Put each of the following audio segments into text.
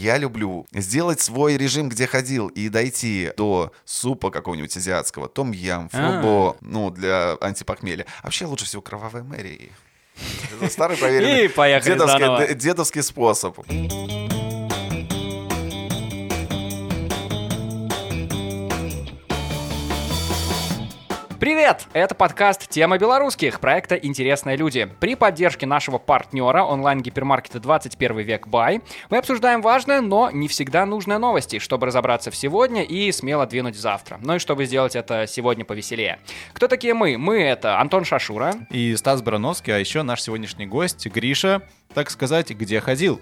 я люблю сделать свой режим, где ходил, и дойти до супа какого-нибудь азиатского, том ям, А. флобо, ну, для антипохмелья. Вообще лучше всего кровавая Мэри. Это старый проверенный И поехали дедовский, дедовский способ. Привет! Это подкаст «Тема белорусских» проекта «Интересные люди». При поддержке нашего партнера онлайн-гипермаркета 21 век Бай мы обсуждаем важные, но не всегда нужные новости, чтобы разобраться в сегодня и смело двинуть в завтра. Ну и чтобы сделать это сегодня повеселее. Кто такие мы? Мы — это Антон Шашура, И Стас Барановский, а еще наш сегодняшний гость Гриша, так сказать, где ходил.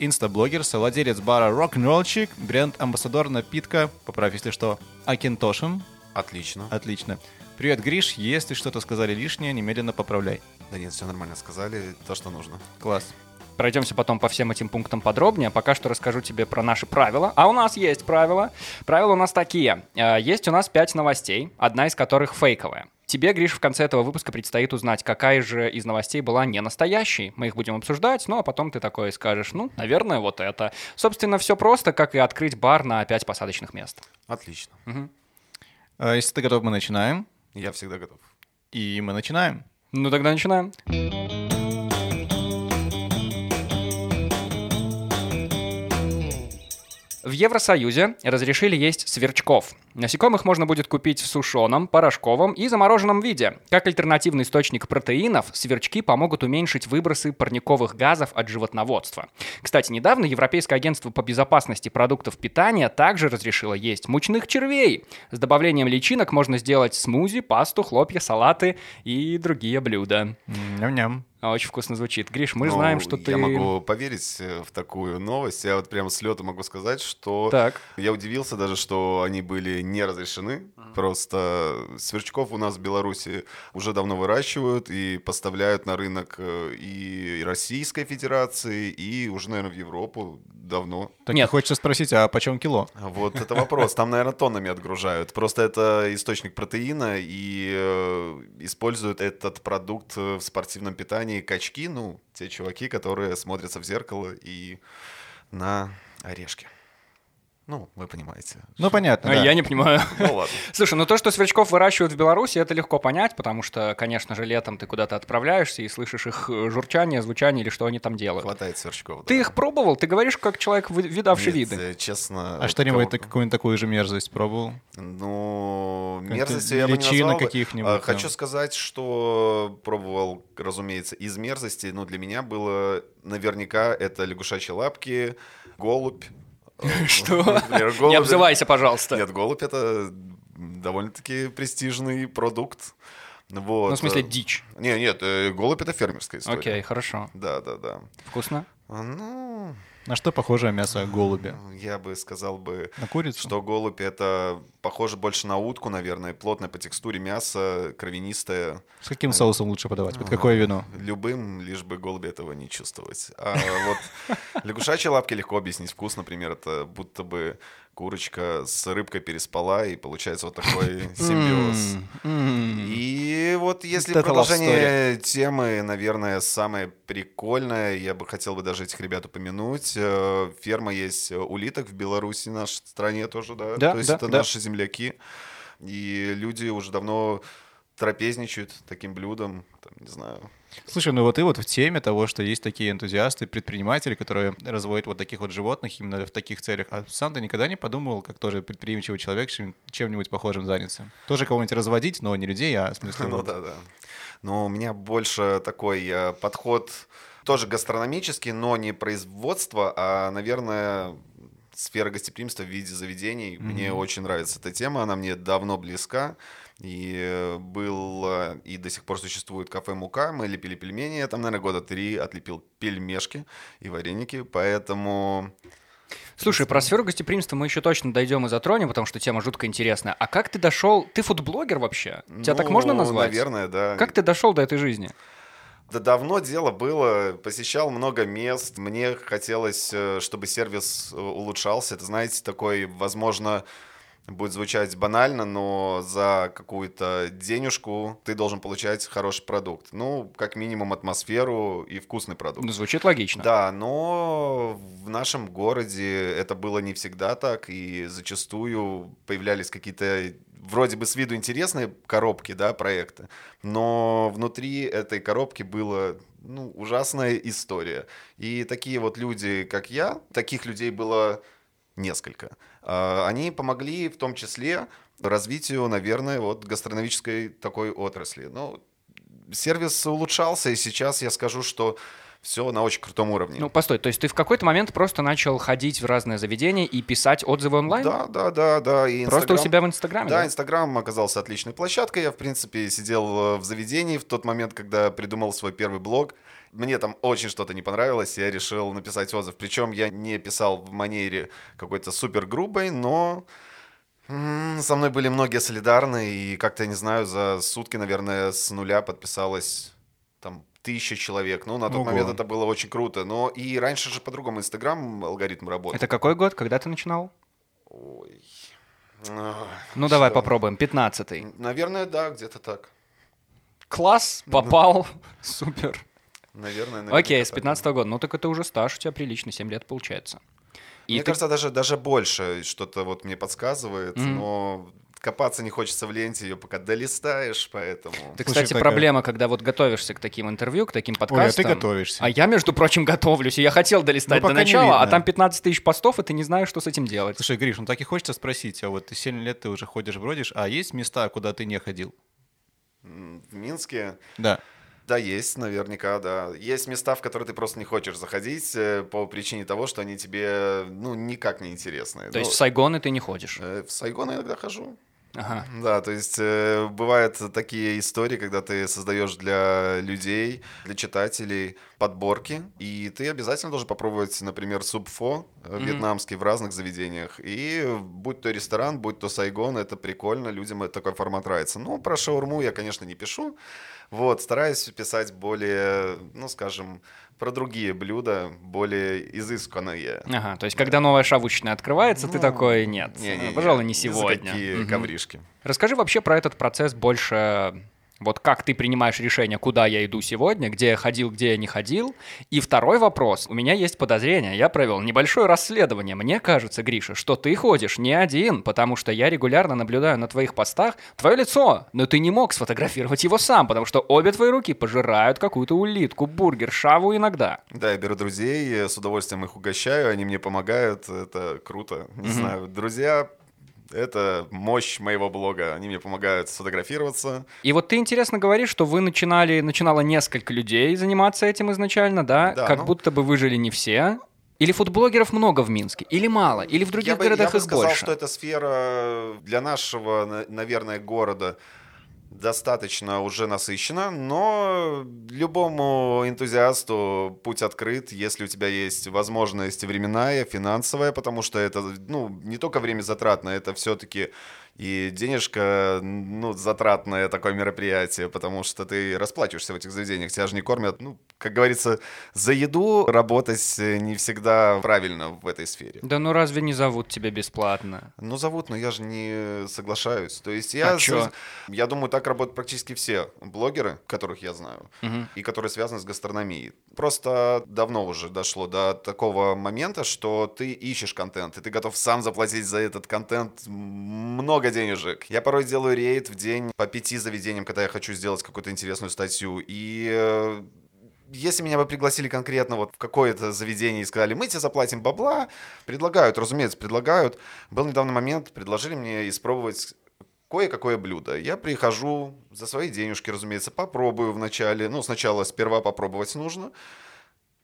Инстаблогер, совладелец бара Рок-н-ролльчик, бренд-амбассадор напитка, поправь, если что, Акинтошин. Отлично. Отлично. Привет, Гриш, если что-то сказали лишнее, немедленно поправляй. Да нет, все нормально сказали, то, что нужно. Класс. Пройдемся потом по всем этим пунктам подробнее. Пока что расскажу тебе про наши правила. А у нас есть правила. Правила у нас такие. Э, Есть у нас пять новостей, одна из которых фейковая. Тебе, Гриш, в конце этого выпуска предстоит узнать, какая же из новостей была не настоящей. Мы их будем обсуждать, ну а потом ты такой скажешь, ну, наверное, вот это. Собственно, все просто, как и открыть бар на пять посадочных мест. Отлично. А, Если ты готов, мы начинаем. Я всегда готов. И мы начинаем. Ну тогда начинаем. В Евросоюзе разрешили есть сверчков. Насекомых можно будет купить в сушеном, порошковом и замороженном виде. Как альтернативный источник протеинов, сверчки помогут уменьшить выбросы парниковых газов от животноводства. Кстати, недавно Европейское агентство по безопасности продуктов питания также разрешило есть мучных червей. С добавлением личинок можно сделать смузи, пасту, хлопья, салаты и другие блюда. Ням-ням. А, Очень вкусно звучит. Гриш, мы Ну, знаем, что ты... Я могу поверить э, в такую новость. Я вот прямо с лета могу сказать, что Так. я удивился даже, что они были не разрешены. Просто сверчков у нас в Беларуси уже давно выращивают и поставляют на рынок э, и Российской Федерации, и уже, наверное, в Европу давно. Так Нет. хочется спросить, а почем кило? Вот это вопрос. Там, наверное, тоннами отгружают. Просто это источник протеина, и э, используют этот продукт в спортивном питании качки, ну, те чуваки, которые смотрятся в зеркало и на орешки. Ну, вы понимаете. Ну, понятно, А, да. Я не понимаю. Ну ладно. Слушай, ну то, что сверчков выращивают в Беларуси, это легко понять, потому что, конечно же, летом ты куда-то отправляешься и слышишь их э, журчание, звучание или что они там делают. Хватает сверчков. Ты да. их пробовал? Ты говоришь, как человек, видавший Нет, виды. э, честно. А вот что-нибудь, кого- ты какую-нибудь такую же мерзость пробовал? Ну, мерзостью я бы не назвал бы. каких-нибудь А, там. Хочу сказать, что пробовал, разумеется, из мерзости, но для меня было наверняка это лягушачьи лапки, голубь. Э, Что? Не обзывайся, пожалуйста. Нет, голубь — это довольно-таки престижный продукт. Вот. Ну, в смысле, э, дичь. Не, нет, э, голубь — это фермерская история. Окей, хорошо. Да, да, да. Вкусно? А, Ну, На что похоже мясо голубя? я бы сказал бы, На курицу? что голубь это похоже больше на утку, наверное, плотное по текстуре мясо, кровянистое, С каким соусом лучше подавать? Под какое вино? любым, лишь бы голуби этого не чувствовать. А вот лягушачьи лапки легко объяснить. Вкус, например, это будто бы курочка с рыбкой переспала, и получается вот такой симбиоз. И вот если это продолжение темы, наверное, самое прикольное, я бы хотел бы даже этих ребят упомянуть. Э, Ферма есть улиток в Беларуси, нашей стране тоже, да? Да, То есть да, это да. наши земляки. И люди уже давно трапезничают таким блюдом, там, не знаю. Слушай, ну вот ты вот в теме того, что есть такие энтузиасты, предприниматели, которые разводят вот таких вот животных именно в таких целях. А сам ты никогда не подумал, как тоже предприимчивый человек, чем- чем-нибудь похожим заняться? Тоже кого-нибудь разводить, но не людей, а в смысле... Ну да, да. Но у меня больше такой э, подход тоже гастрономический, но не производство, а, наверное, сфера гостеприимства в виде заведений. Мне очень нравится эта тема, она мне давно близка. И был э, и до сих пор существует кафе Мука. Мы лепили пельмени. Я там, наверное, года три отлепил пельмешки и вареники. Поэтому Слушай, про сферу гостеприимства мы еще точно дойдем и затронем, потому что тема жутко интересная. А как ты дошел? Ты фудблогер вообще? Тебя так ну, можно назвать? Наверное, да. Как ты дошел до этой жизни? Да давно дело было, посещал много мест, мне хотелось, э, чтобы сервис э, улучшался. Это, знаете, такой, возможно, будет звучать банально, но за какую-то денежку ты должен получать хороший продукт. Ну, как минимум атмосферу и вкусный продукт. Ну, звучит логично. Да, но в нашем городе это было не всегда так, и зачастую появлялись какие-то вроде бы с виду интересные коробки, да, проекты, но внутри этой коробки было ну, ужасная история. И такие вот люди, как я, таких людей было несколько. А, они помогли в том числе развитию, наверное, вот гастрономической такой отрасли. Ну, сервис улучшался, и сейчас я скажу, что все на очень крутом уровне. Ну, постой, то есть ты в какой-то момент просто начал ходить в разные заведения и писать отзывы онлайн? Да, да, да, да. И просто у себя в Инстаграме? Да, да, Инстаграм оказался отличной площадкой. Я, в принципе, сидел э, в заведении в тот момент, когда придумал свой первый блог. Мне там очень что-то не понравилось, я решил написать отзыв. Причем я не писал в манере какой-то супер грубой, но со мной были многие солидарны, и как-то, я не знаю, за сутки, наверное, с нуля подписалось там тысяча человек. Ну, на тот Ого. момент это было очень круто. Но и раньше же по-другому Инстаграм алгоритм работал. Это какой год? Когда ты начинал? Ой. Ну, давай попробуем. Пятнадцатый. Наверное, да, где-то так. Класс, попал. Супер. Наверное, наверное. Окей, с 15 -го года. Ну, так это уже стаж у тебя прилично, 7 лет получается. И мне ты... кажется, даже, даже больше что-то вот мне подсказывает, mm-hmm. но копаться не хочется в ленте, ее пока долистаешь, поэтому... Это, кстати, Слушай, проблема, когда вот готовишься к таким интервью, к таким подкастам. Ой, а ты готовишься. А я, между прочим, готовлюсь, и я хотел долистать ну, до начала, а там 15 тысяч постов, и ты не знаешь, что с этим делать. Слушай, Гриш, ну так и хочется спросить, а вот ты 7 лет ты уже ходишь, бродишь, а есть места, куда ты не ходил? В Минске? Да. Да, есть, наверняка, да. Есть места, в которые ты просто не хочешь заходить э, по причине того, что они тебе, ну, никак не интересны. То ну, есть в Сайгоны ты не ходишь? Э, в Сайгон иногда хожу. Ага. Да, то есть э, бывают такие истории, когда ты создаешь для людей, для читателей подборки, и ты обязательно должен попробовать, например, супфо mm-hmm. вьетнамский в разных заведениях. И будь то ресторан, будь то Сайгон, это прикольно, людям такой формат нравится. Ну, про шаурму я, конечно, не пишу. Вот, стараюсь писать более, ну, скажем, про другие блюда, более изысканные. Ага, то есть, когда новая шавучная открывается, ну, ты такой, нет, не, не, пожалуй, не сегодня. Такие угу. ковришки. Расскажи вообще про этот процесс больше вот как ты принимаешь решение, куда я иду сегодня, где я ходил, где я не ходил. И второй вопрос. У меня есть подозрение. Я провел небольшое расследование. Мне кажется, Гриша, что ты ходишь не один, потому что я регулярно наблюдаю на твоих постах твое лицо, но ты не мог сфотографировать его сам, потому что обе твои руки пожирают какую-то улитку, бургер, шаву иногда. Да, я беру друзей, с удовольствием их угощаю, они мне помогают, это круто. Не mm-hmm. знаю, друзья это мощь моего блога. Они мне помогают сфотографироваться. И вот ты интересно говоришь, что вы начинали, начинало несколько людей заниматься этим изначально, да? да как ну... будто бы выжили не все. Или фудблогеров много в Минске? Или мало? Или в других я городах бы, я бы сказал, больше? что эта сфера для нашего, наверное, города достаточно уже насыщена, но любому энтузиасту путь открыт, если у тебя есть возможность временная, финансовая, потому что это ну, не только время затратно, это все-таки и денежка, ну, затратное такое мероприятие, потому что ты расплачиваешься в этих заведениях, тебя же не кормят. Ну, как говорится, за еду работать не всегда правильно в этой сфере. Да ну разве не зовут тебя бесплатно? Ну, зовут, но я же не соглашаюсь. То есть я, а с... я думаю, так работают практически все блогеры, которых я знаю, угу. и которые связаны с гастрономией. Просто давно уже дошло до такого момента, что ты ищешь контент, и ты готов сам заплатить за этот контент много денежек. Я порой делаю рейд в день по пяти заведениям, когда я хочу сделать какую-то интересную статью. И э, если меня бы пригласили конкретно вот в какое-то заведение и сказали, мы тебе заплатим бабла, предлагают, разумеется, предлагают. Был недавно момент, предложили мне испробовать кое-какое блюдо. Я прихожу за свои денежки, разумеется, попробую вначале. Ну, сначала сперва попробовать нужно.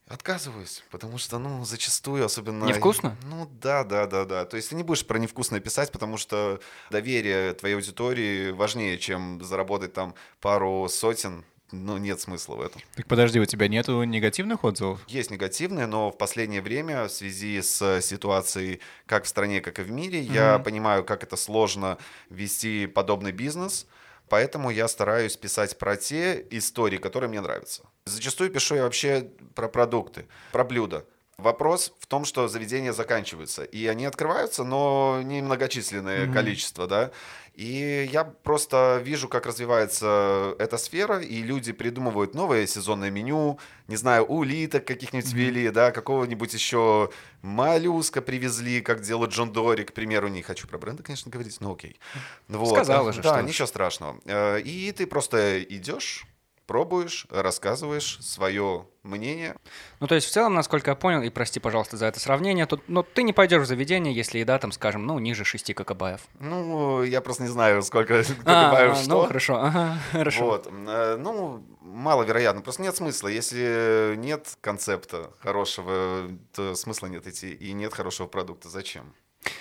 Отказываюсь, потому что, ну, зачастую, особенно... Невкусно? Ну, да, да, да, да. То есть ты не будешь про невкусное писать, потому что доверие твоей аудитории важнее, чем заработать там пару сотен ну, нет смысла в этом. Так подожди, у тебя нету негативных отзывов? Есть негативные, но в последнее время в связи с ситуацией как в стране, как и в мире, mm-hmm. я понимаю, как это сложно вести подобный бизнес, поэтому я стараюсь писать про те истории, которые мне нравятся. Зачастую пишу я вообще про продукты, про блюда. Вопрос в том, что заведения заканчиваются, и они открываются, но немногочисленное количество, да. И я просто вижу, как развивается эта сфера, и люди придумывают новое сезонное меню, не знаю, улиток каких-нибудь ввели, да, какого-нибудь еще моллюска привезли, как делает Джон Дори, к примеру, не хочу про бренды, конечно, говорить, но окей. Вот. Сказала же, Да, что ничего страшного. Э, И ты просто идешь, пробуешь, рассказываешь свое мнение. Ну, то есть, в целом, насколько я понял, и прости, пожалуйста, за это сравнение, тут, но ты не пойдешь в заведение, если еда там, скажем, ну, ниже 6 кокобаев. Ну, я просто не знаю, сколько покупаю а, что. Ну, хорошо, ага, хорошо. Вот. Э, Ну, маловероятно. Просто нет смысла. Если нет концепта хорошего, то смысла нет идти. И нет хорошего продукта. Зачем?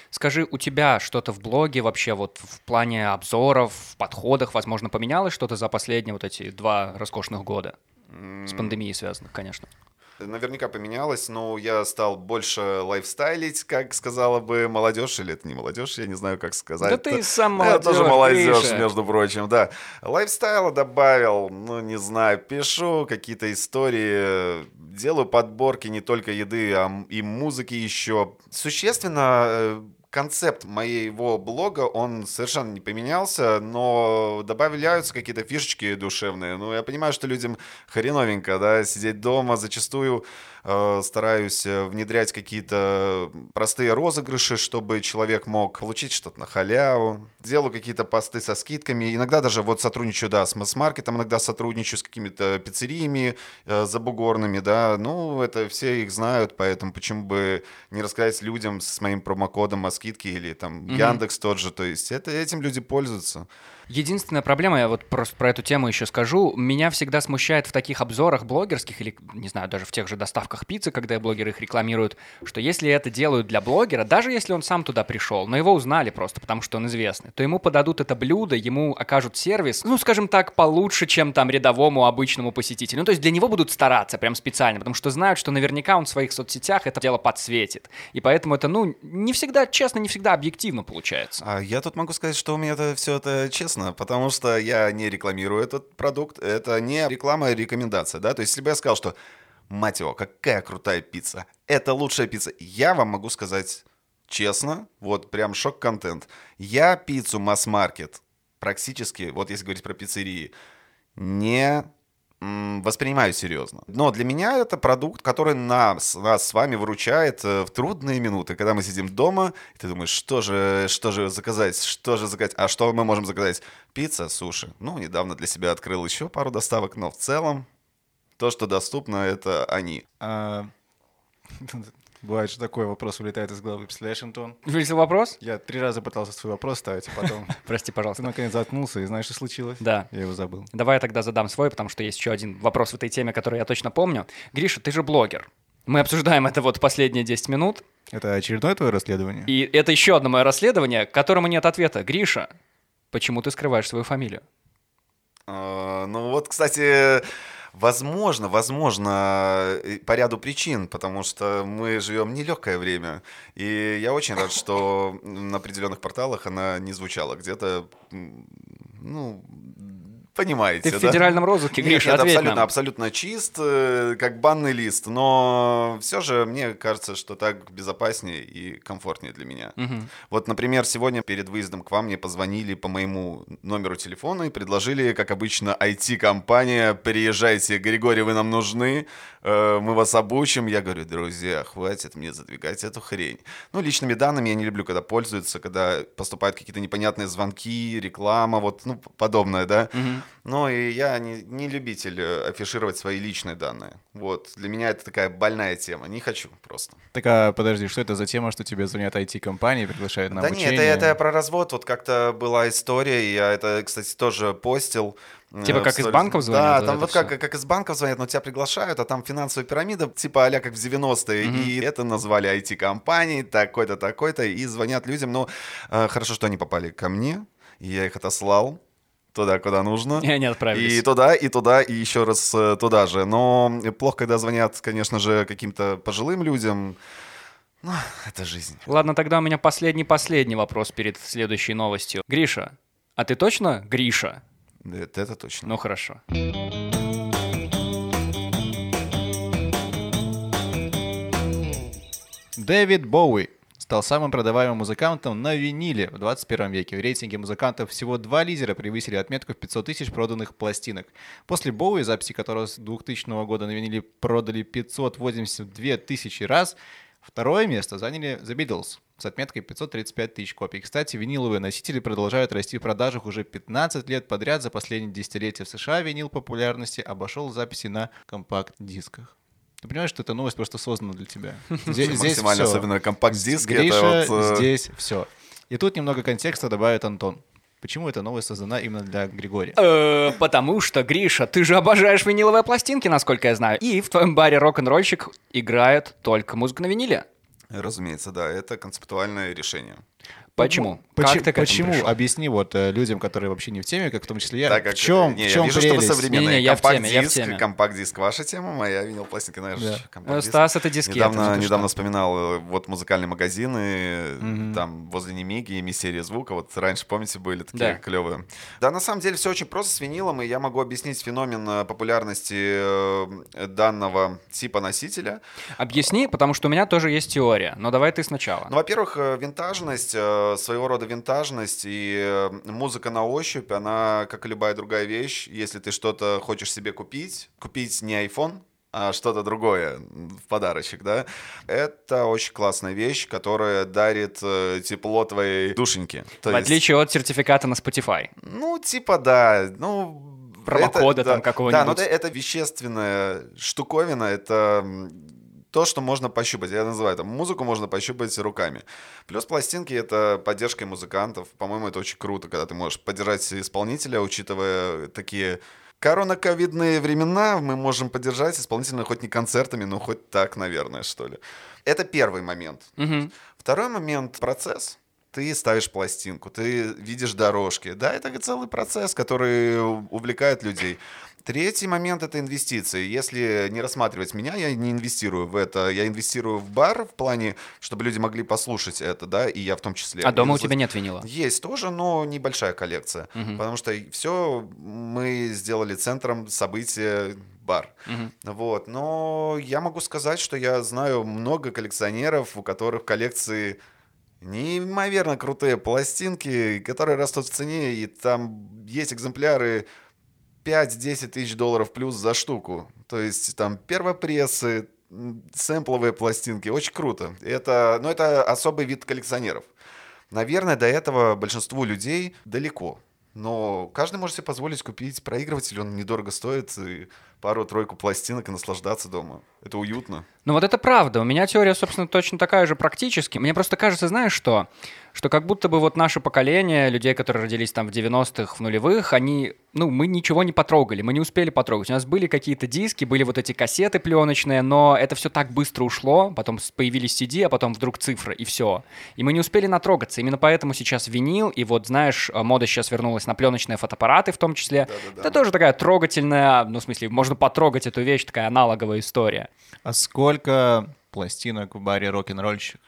Скажи, у тебя что-то в блоге вообще вот в плане обзоров, в подходах, возможно, поменялось что-то за последние вот эти два роскошных года? С пандемией связанных, конечно. Наверняка поменялось, но я стал больше лайфстайлить, как сказала бы молодежь, или это не молодежь, я не знаю, как сказать. Да ты сам Я тоже молодежь, молодежь, Гриша. между прочим, да. Lifestyle а добавил, ну, не знаю, пишу какие-то истории, делаю подборки не только еды, а и музыки еще. Существенно э, концепт моего блога, он совершенно не поменялся, но добавляются какие-то фишечки душевные. Ну, я понимаю, что людям хреновенько, да, сидеть дома. Зачастую стараюсь э, внедрять какие-то простые розыгрыши, чтобы человек мог получить что-то на халяву. Делаю какие-то посты со скидками. Иногда даже вот сотрудничаю, да, с масс-маркетом, иногда сотрудничаю с какими-то пиццериями э, забугорными, да. Ну, это все их знают, поэтому почему бы не рассказать людям с моим промокодом о скидке или там Яндекс тот же. То есть это, этим люди пользуются. Единственная проблема, я вот просто про эту тему еще скажу, меня всегда смущает в таких обзорах блогерских или, не знаю, даже в тех же доставках пиццы, когда блогеры их рекламируют, что если это делают для блогера, даже если он сам туда пришел, но его узнали просто, потому что он известный, то ему подадут это блюдо, ему окажут сервис, ну, скажем так, получше, чем там рядовому обычному посетителю. Ну, то есть для него будут стараться прям специально, потому что знают, что наверняка он в своих соцсетях это дело подсветит. И поэтому это, ну, не всегда честно, не всегда объективно получается. А я тут могу сказать, что у меня это все это честно, потому что я не рекламирую этот продукт. Это не реклама, а рекомендация, да. То есть, если бы я сказал, что мать его, какая крутая пицца, это лучшая пицца, я вам могу сказать честно, вот прям шок-контент. Я пиццу масс-маркет практически, вот если говорить про пиццерии, не воспринимаю серьезно. Но для меня это продукт, который нас, нас с вами выручает э, в трудные минуты, когда мы сидим дома, и ты думаешь, что же, что же заказать, что же заказать, а что мы можем заказать? Пицца, суши. Ну, недавно для себя открыл еще пару доставок, но в целом то, что доступно, это они. А, Бывает, что такой вопрос улетает из головы. Представляешь, Антон? Вылетел вопрос? Я три раза пытался свой вопрос ставить, а потом Прости, ты пожалуйста. наконец заткнулся, и знаешь, что случилось? Да. Я его забыл. Давай я тогда задам свой, потому что есть еще один вопрос в этой теме, который я точно помню. Гриша, ты же блогер. Мы обсуждаем это вот последние 10 минут, Это очередное твое расследование? и это еще одно мое расследование, к которому нет ответа. Гриша, почему ты скрываешь свою фамилию? А, Ну вот, кстати, возможно, возможно, и по ряду причин, потому что мы живем нелегкое время. И я очень рад, что на определенных порталах она не звучала где-то, ну, понимаете, Ты в да? федеральном розыске, Нет, Гриша, нет, ответь абсолютно, нам. абсолютно чист, э, как банный лист, но все же мне кажется, что так безопаснее и комфортнее для меня. Мгм. Вот, например, сегодня перед выездом к вам мне позвонили по моему номеру телефона и предложили, как обычно, IT-компания, приезжайте, Григорий, вы нам нужны, мы вас обучим. Я говорю, друзья, хватит мне задвигать эту хрень. Ну, личными данными я не люблю, когда пользуются, когда поступают какие-то непонятные звонки, реклама, вот, ну, подобное, да. Мгм. Но и я не, не любитель э, афишировать свои личные данные. Вот, для меня это такая больная тема, не хочу просто. Так, а подожди, что это за тема, что тебе звонят IT-компании приглашают на да обучение? нет, это, это я про развод. Вот как-то была история, я это, кстати, тоже постил. Э, Типа в как из банков звонят, Да, там вот как, как из банков звонят, но тебя приглашают, а там финансовая пирамида, типа а как в 90-е, и это назвали IT-компанией, такой-то, такой-то, и звонят людям. Ну, э, хорошо, что они попали ко мне, и я их отослал туда, куда нужно. И они отправились. И туда, и туда, и еще раз э, туда же. Но плохо, когда звонят, конечно же, каким-то пожилым людям. Ну, это жизнь. Ладно, тогда у меня последний-последний вопрос перед следующей новостью. Гриша, а ты точно Гриша? Да, Это, это точно. Ну хорошо. Дэвид Боуи стал самым продаваемым музыкантом на виниле в 21 веке. В рейтинге музыкантов всего два лидера превысили отметку в 500 тысяч проданных пластинок. После Боуи, записи которого с 2000 года на виниле продали 582 тысячи раз, второе место заняли The Beatles с отметкой 535 тысяч копий. Кстати, виниловые носители продолжают расти в продажах уже 15 лет подряд. За последние десятилетия в США винил популярности обошел записи на компакт-дисках. Ты понимаешь, что эта новость просто создана для тебя. Здесь, здесь Максимально, всё. особенно компакт-диск. Гриша, это вот, э, здесь все. И тут немного контекста добавит Антон. Почему эта новость создана именно для Григория? Э, Потому что, Гриша, ты же обожаешь виниловые пластинки, насколько я знаю. И в твоем баре рок-н-ролльщик играет только музыка на виниле. Разумеется, да, это концептуальное решение. Почему? Почему? Как ты к почему? пришел? Объясни вот э, людям, которые вообще не в теме, как в том числе я, Так как, в чем, не, в чем я вижу, что вы прелесть? современные. Не-не, я в теме, я в компакт-диск, теме. компакт-диск ваша тема, моя винил пластинка, знаешь, Да. Э, компакт-диск. Стас, это дискета. Недавно, ты недавно вспоминал э, вот музыкальные магазины, Мгм. там возле Немиги, Миссерия звука, вот раньше, помните, были такие Да. клевые. Да, на самом деле все очень просто с винилом, и я могу объяснить феномен э, популярности э, данного типа носителя. Объясни, потому что у меня тоже есть теория. Но давай ты сначала. Ну, во-первых, э, винтажность, э, своего рода винтажность и э, музыка на ощупь, она, как и любая другая вещь, если ты что-то хочешь себе купить, купить не iPhone, а что-то другое в подарочек, да, это очень классная вещь, которая дарит э, тепло твоей душеньке. То в есть, отличие от сертификата на Spotify. Ну, типа, да, ну... Промокода это- там да, какого-нибудь. Да, но это, это вещественная штуковина, это то, что можно пощупать. Я называю это музыку можно пощупать руками. Плюс пластинки — это поддержка музыкантов. По-моему, это очень круто, когда ты можешь поддержать исполнителя, учитывая такие коронаковидные времена, мы можем поддержать исполнителя хоть не концертами, но хоть так, наверное, что ли. Это первый момент. Мгм. Второй момент — процесс. Ты ставишь пластинку, ты видишь дорожки. Да, это целый процесс, который увлекает людей. Третий момент — это инвестиции. Если не рассматривать меня, я не инвестирую в это. Я инвестирую в бар в плане, чтобы люди могли послушать это, да, и я в том числе. А дома у тебя нет винила? есть тоже, но небольшая коллекция. Мгм. Потому что все мы сделали центром события бар. Мгм. Вот. Но я могу сказать, что я знаю много коллекционеров, у которых коллекции неимоверно крутые пластинки, которые растут в цене, и там есть экземпляры 5-10 тысяч долларов плюс за штуку. То есть там первопрессы, сэмпловые пластинки. Очень круто. Это, но это особый вид коллекционеров. Наверное, до этого большинству людей далеко. Но каждый может себе позволить купить проигрыватель, он недорого стоит, и пару-тройку пластинок и наслаждаться дома. Это уютно. Ну вот это правда. У меня теория, собственно, точно такая же практически. Мне просто кажется, знаешь что? Что как будто бы вот наше поколение людей, которые родились там в 90-х, в нулевых, они, ну, мы ничего не потрогали, мы не успели потрогать. У нас были какие-то диски, были вот эти кассеты пленочные, но это все так быстро ушло, потом появились CD, а потом вдруг цифры, и все. И мы не успели натрогаться. Именно поэтому сейчас винил, и вот, знаешь, мода сейчас вернулась на пленочные фотоаппараты в том числе. Да-да-да. Это тоже такая трогательная, ну, в смысле, можно потрогать эту вещь, такая аналоговая история. А сколько пластинок в баре рок-н-ролльщик?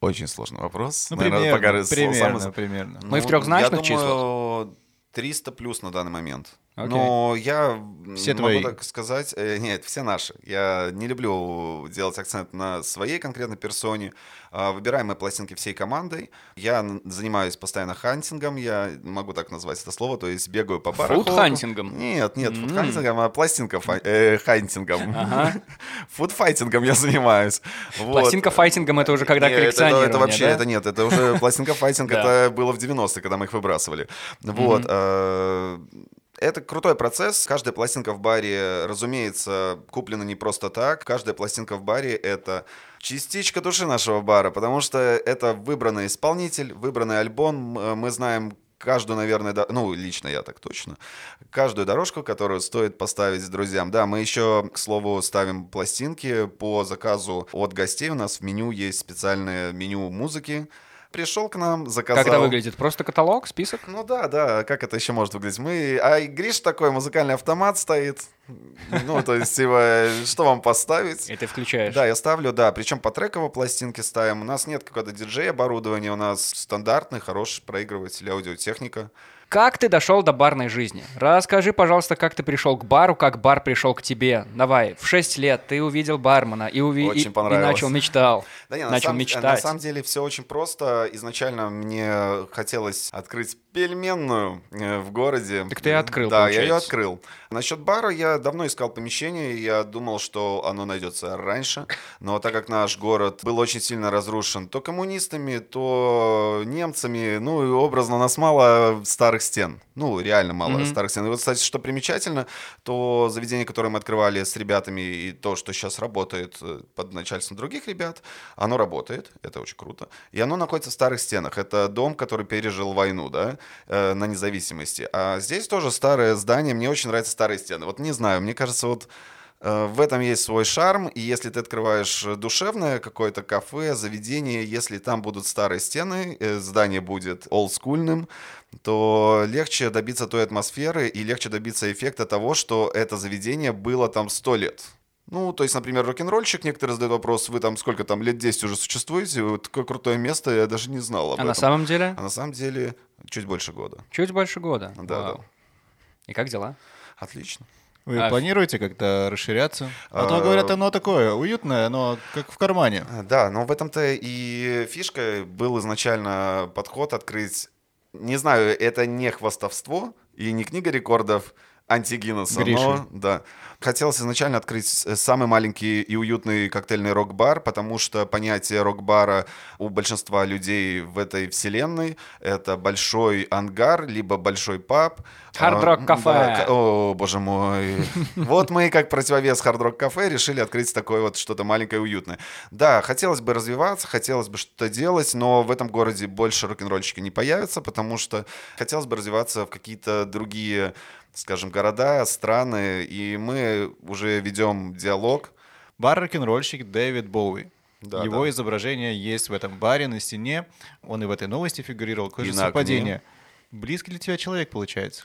Очень сложный вопрос. Ну, Наверное, примерно, пока примерно, самый- примерно. Мы в Ну, трехзначных я думаю, 300 плюс на данный момент. Окей. Но я Все могу твои. так сказать... э, нет, все наши. Я не люблю делать акцент на своей конкретной персоне. А, Выбираем мы пластинки всей командой. Я занимаюсь постоянно hunting ом, я могу так назвать это слово, то есть бегаю по барахолкам. Food hunting ом? Нет, нет, М. food hunting ом, а пластинка фа- э, hunting ом. Ага. Фудфайтингом я занимаюсь. Вот. Пластинка файтингом это уже когда Не, это- коллекционирование, это, вообще, да? это нет, это уже пластинка файтинг, это было в 90-е, когда мы их выбрасывали. Вот. Это крутой процесс. Каждая пластинка в баре, разумеется, куплена не просто так. Каждая пластинка в баре — это частичка души нашего бара, потому что это выбранный исполнитель, выбранный альбом. Мы знаем каждую, наверное, до- ну, лично я так точно, каждую дорожку, которую стоит поставить друзьям. Да, мы еще, к слову, ставим пластинки по заказу от гостей. У нас в меню есть специальное меню музыки. Пришел к нам, заказал... Как это выглядит? Просто каталог, список? Ну да, да, как это еще может выглядеть? Мы, а Гриш такой, музыкальный автомат стоит, Ну, то есть, типа, что вам поставить? И ты включаешь. Да, я ставлю, да, причем по трековой пластинке ставим. У нас нет какого-то диджей-оборудования, у нас стандартный, хороший проигрыватель, аудиотехника. Как ты дошел до барной жизни? Расскажи, пожалуйста, как ты пришел к бару, как бар пришел к тебе. Давай, в 6 лет ты увидел бармена и, уви... Очень и начал мечтал. Да не, на, начал самом, мечтать. на самом деле все очень просто. Изначально мне хотелось открыть пельменную э, в городе. Так ты и открыл, Да, я ее получается. открыл. Насчет бара я давно искал помещение, я думал, что оно найдется раньше. Но так как наш город был очень сильно разрушен то коммунистами, то немцами, ну и образно у нас мало старых стен. Ну, реально мало Мгм. старых стен. И вот, кстати, что примечательно, то заведение, которое мы открывали с ребятами, и то, что сейчас работает э, под начальством других ребят, оно работает, это очень круто. И оно находится в старых стенах. Это дом, который пережил войну, да, э, на независимости. А здесь тоже старое здание, мне очень нравятся старые стены. Вот не знаю, мне кажется, вот э, в этом есть свой шарм, и если ты открываешь душевное какое-то кафе, заведение, если там будут старые стены, э, здание будет олдскульным, то легче добиться той атмосферы и легче добиться эффекта того, что это заведение было там сто лет. Ну, то есть, например, рок-н-ролльщик, некоторые задают вопрос, вы там сколько там, лет 10 уже существуете, вот такое крутое место, я даже не знал об А этом. на самом деле? А на самом деле чуть больше года. Чуть больше года. Да, Вау. да. И как дела? Отлично. Вы А, планируете как-то расширяться? А то, А, говорят, оно такое уютное, но как в кармане. А, Да, но в этом-то и фишка был изначально подход открыть, не знаю, это не хвастовство и не книга рекордов антигиннесса, Гриши. но да. Хотелось изначально открыть с- самый маленький и уютный коктейльный рок-бар, потому что понятие рок-бара у большинства людей в этой вселенной — это большой ангар, либо большой паб. Хард-рок А, кафе. да, О, боже мой. Вот мы, как противовес хард-рок кафе, решили открыть такое вот что-то маленькое и уютное. Да, хотелось бы развиваться, хотелось бы что-то делать, но в этом городе больше рок-н-ролльщики не появятся, потому что хотелось бы развиваться в какие-то другие, скажем, города, страны, и мы уже ведем диалог. Бар рок-н-ролльщик Дэвид Боуи. Да, Его да. изображение есть в этом баре на стене. Он и в этой новости фигурировал. Какое И же на окне. совпадение. Близкий для тебя человек, получается?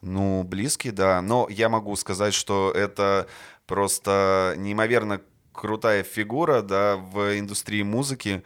Ну, близкий, да. Но я могу сказать, что это просто неимоверно крутая фигура, да, в индустрии музыки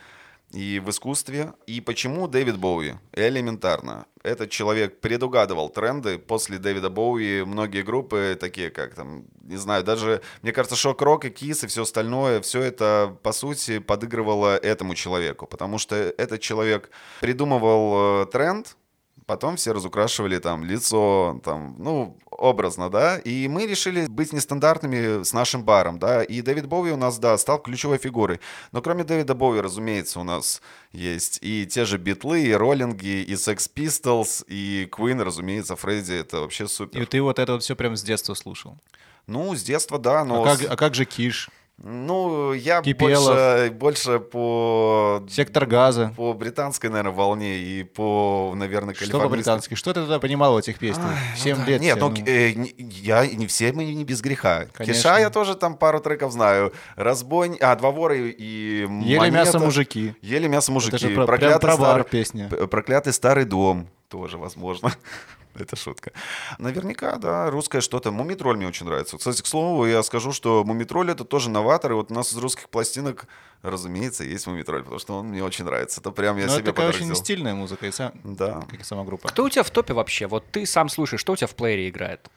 и в искусстве. И почему Дэвид Боуи? Элементарно. Этот человек предугадывал тренды. После Дэвида Боуи многие группы, такие как там, не знаю, даже, мне кажется, Шок-Рок и Кис и все остальное, все это, по сути, подыгрывало этому человеку. Потому что этот человек придумывал э, тренд, Потом все разукрашивали там лицо, там, ну, образно, да. И мы решили быть нестандартными с нашим баром, да. И Дэвид Боуи у нас, да, стал ключевой фигурой. Но кроме Дэвида Боуи, разумеется, у нас есть и те же Битлы, и Роллинги, и Sex Pistols, и Queen, разумеется, Фредди. Это вообще супер. И ты вот это вот все прям с детства слушал. Ну, с детства, да, но... А как, а как же Киш? Ну, я Кипелов? больше, больше по... Сектор газа? По британской, наверное, волне и по, наверное, Что калифорнийской. по-британски? Что ты тогда понимал в этих песнях? Ай, Семь ну да. лет. Нет, ну, ну. э, я не все мы не без греха. Конечно. Киша я тоже там пару треков знаю. Разбой, а два вора и- Ели монета. мясо мужики. Ели мясо мужики. Это же про, прям проклятый, про бар старый, песня. проклятый старый дом тоже возможно. Это шутка. Наверняка, да, русское что-то. Мумитроль мне очень нравится. Кстати, к слову, я скажу, что Мумитроль это тоже новатор. И вот у нас из русских пластинок, разумеется, есть Мумитроль, потому что он мне очень нравится. Это прям я это себе такая подарок очень стильная музыка, и сам, Да. как и сама группа. Кто у тебя в топе вообще? Вот ты сам слушаешь, что у тебя в плеере играет?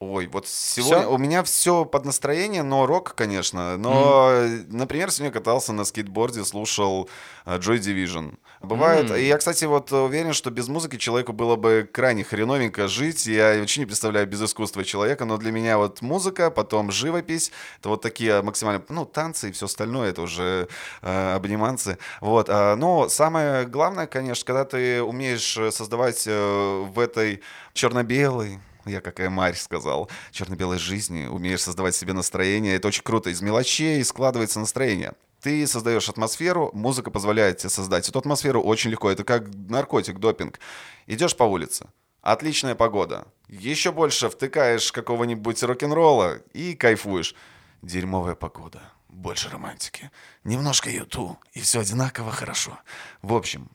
Ой, вот сегодня Всё? у меня все под настроение, но рок, конечно. Но, э, например, сегодня катался на скейтборде, слушал э, Joy Division. Бывает, М. и я, кстати, вот уверен, что без музыки человеку было бы крайне хреновенько жить. Я вообще не представляю без искусства человека, но для меня вот музыка, потом живопись, это вот такие максимально, ну, танцы и все остальное, это уже э, обниманцы. Вот, а, но самое главное, конечно, когда ты умеешь э, создавать э, в этой черно-белой, я какая марь сказал, черно-белой жизни, умеешь создавать себе настроение, это очень круто. Из мелочей складывается настроение. Ты создаешь атмосферу, музыка позволяет тебе создать эту атмосферу очень легко. Это как наркотик, допинг. Идешь по улице, отличная погода, еще больше втыкаешь какого-нибудь рок-н-ролла и кайфуешь. Дерьмовая погода, больше романтики, немножко юту, и все одинаково хорошо. В общем,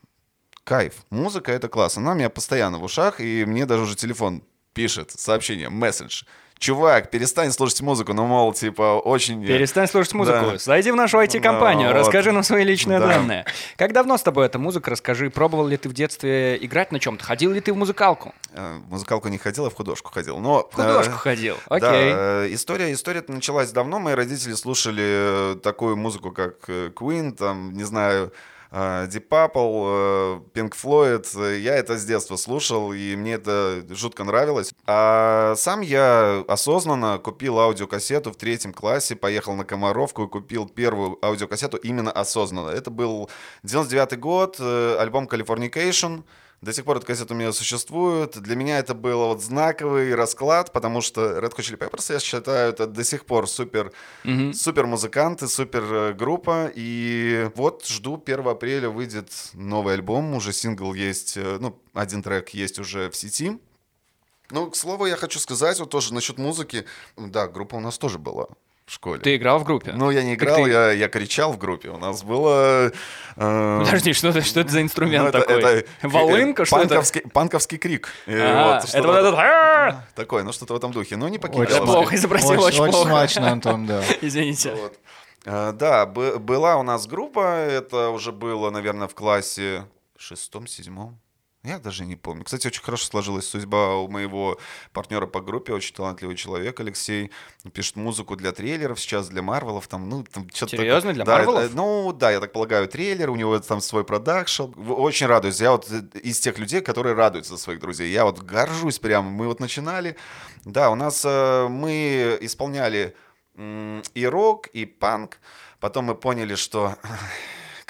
кайф. Музыка — это класс. Она у меня постоянно в ушах, и мне даже уже телефон пишет сообщение, месседж. Чувак, перестань слушать музыку, ну, мол, типа, очень... Перестань слушать музыку. Да. Зайди в нашу IT-компанию, Да, вот. расскажи нам свои личные Да. данные. Как давно с тобой эта музыка? Расскажи, пробовал ли ты в детстве играть на чем-то? Ходил ли ты в музыкалку? Э, В музыкалку не ходил, а в художку ходил. Но, В художку э, ходил. Да, Окей. э, история, история началась давно. Мои родители слушали э, такую музыку, как Queen, там, не знаю, Deep Purple, э, Pink Floyd. Э, Я это с детства слушал, и мне это жутко нравилось. А сам я осознанно купил аудиокассету в третьем классе, поехал на Комаровку и купил первую аудиокассету именно осознанно. Это был 99 год, э, альбом Californication. До сих пор эта кассета у меня существует. Для меня это был вот знаковый расклад, потому что Red Hot Chili Peppers, я считаю, это до сих пор супер, Мгм. супер музыканты, супер э, группа. И вот жду 1 апреля выйдет новый альбом, уже сингл есть, э, ну, один трек есть уже в сети. Ну, к слову, я хочу сказать вот тоже насчет музыки. Да, группа у нас тоже была в школе. Ты играл в группе? Ну, я не играл, ты- я, я кричал в группе. У нас было... э, Подожди, что это, что это за инструмент ну, это- такой? это, э, Волынка, что это? панковский, панковский крик. А, вот, это вот этот... «А-а-а!» Такое, ну что-то в этом духе. Ну, не Очень покидало. Это плохо изобразил, очень очень плохо. смачно, Антон, да. Извините. Вот. Э, Да, была у нас группа, это уже было, наверное, в классе шестом, седьмом. Я даже не помню. Кстати, очень хорошо сложилась судьба у моего партнера по группе, очень талантливый человек, Алексей. Пишет музыку для трейлеров, сейчас для Марвелов. Там, ну, там что-то Серьезно? Для Да, Марвелов? э, ну, да, я так полагаю, трейлер, у него там свой продакшн. Очень радуюсь. Я вот э, из тех людей, которые радуются за своих друзей. Я вот горжусь прямо. Мы вот начинали. Да, у нас э, мы исполняли и рок, и панк. Потом мы поняли, что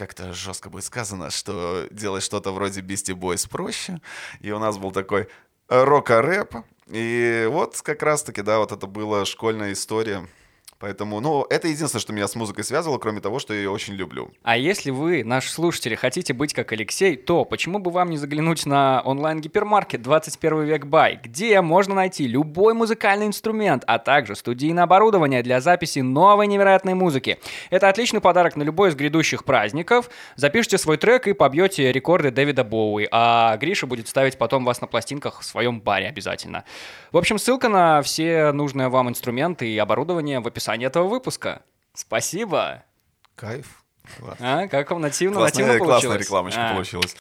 как-то жестко будет сказано, что делать что-то вроде Beastie Boys проще. И у нас был такой рок-рэп. И вот как раз-таки, да, вот это была школьная история. Поэтому, ну, это единственное, что меня с музыкой связывало, кроме того, что я ее очень люблю. А если вы, наши слушатели, хотите быть как Алексей, то почему бы вам не заглянуть на онлайн-гипермаркет 21 век бай, где можно найти любой музыкальный инструмент, а также студийное оборудование для записи новой невероятной музыки. Это отличный подарок на любой из грядущих праздников. Запишите свой трек и побьете рекорды Дэвида Боуи, а Гриша будет ставить потом вас на пластинках в своем баре обязательно. В общем, ссылка на все нужные вам инструменты и оборудование в описании этого выпуска. Спасибо! Кайф. Класс. А, как вам нативно, Классная, нативно получилось? классная рекламочка А. получилась.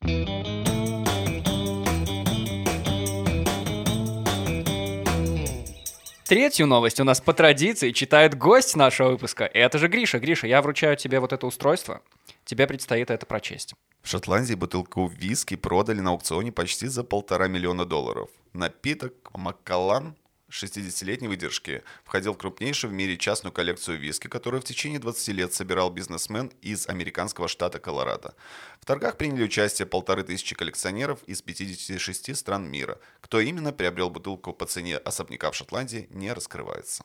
Третью новость у нас по традиции читает гость нашего выпуска. Это же Гриша. Гриша, я вручаю тебе вот это устройство. Тебе предстоит это прочесть. В Шотландии бутылку виски продали на аукционе почти за полтора миллиона долларов. Напиток Маккалан 60-летней выдержки входил в крупнейшую в мире частную коллекцию виски, которую в течение 20 лет собирал бизнесмен из американского штата Колорадо. В торгах приняли участие полторы тысячи коллекционеров из 56 стран мира. Кто именно приобрел бутылку по цене особняка в Шотландии, не раскрывается.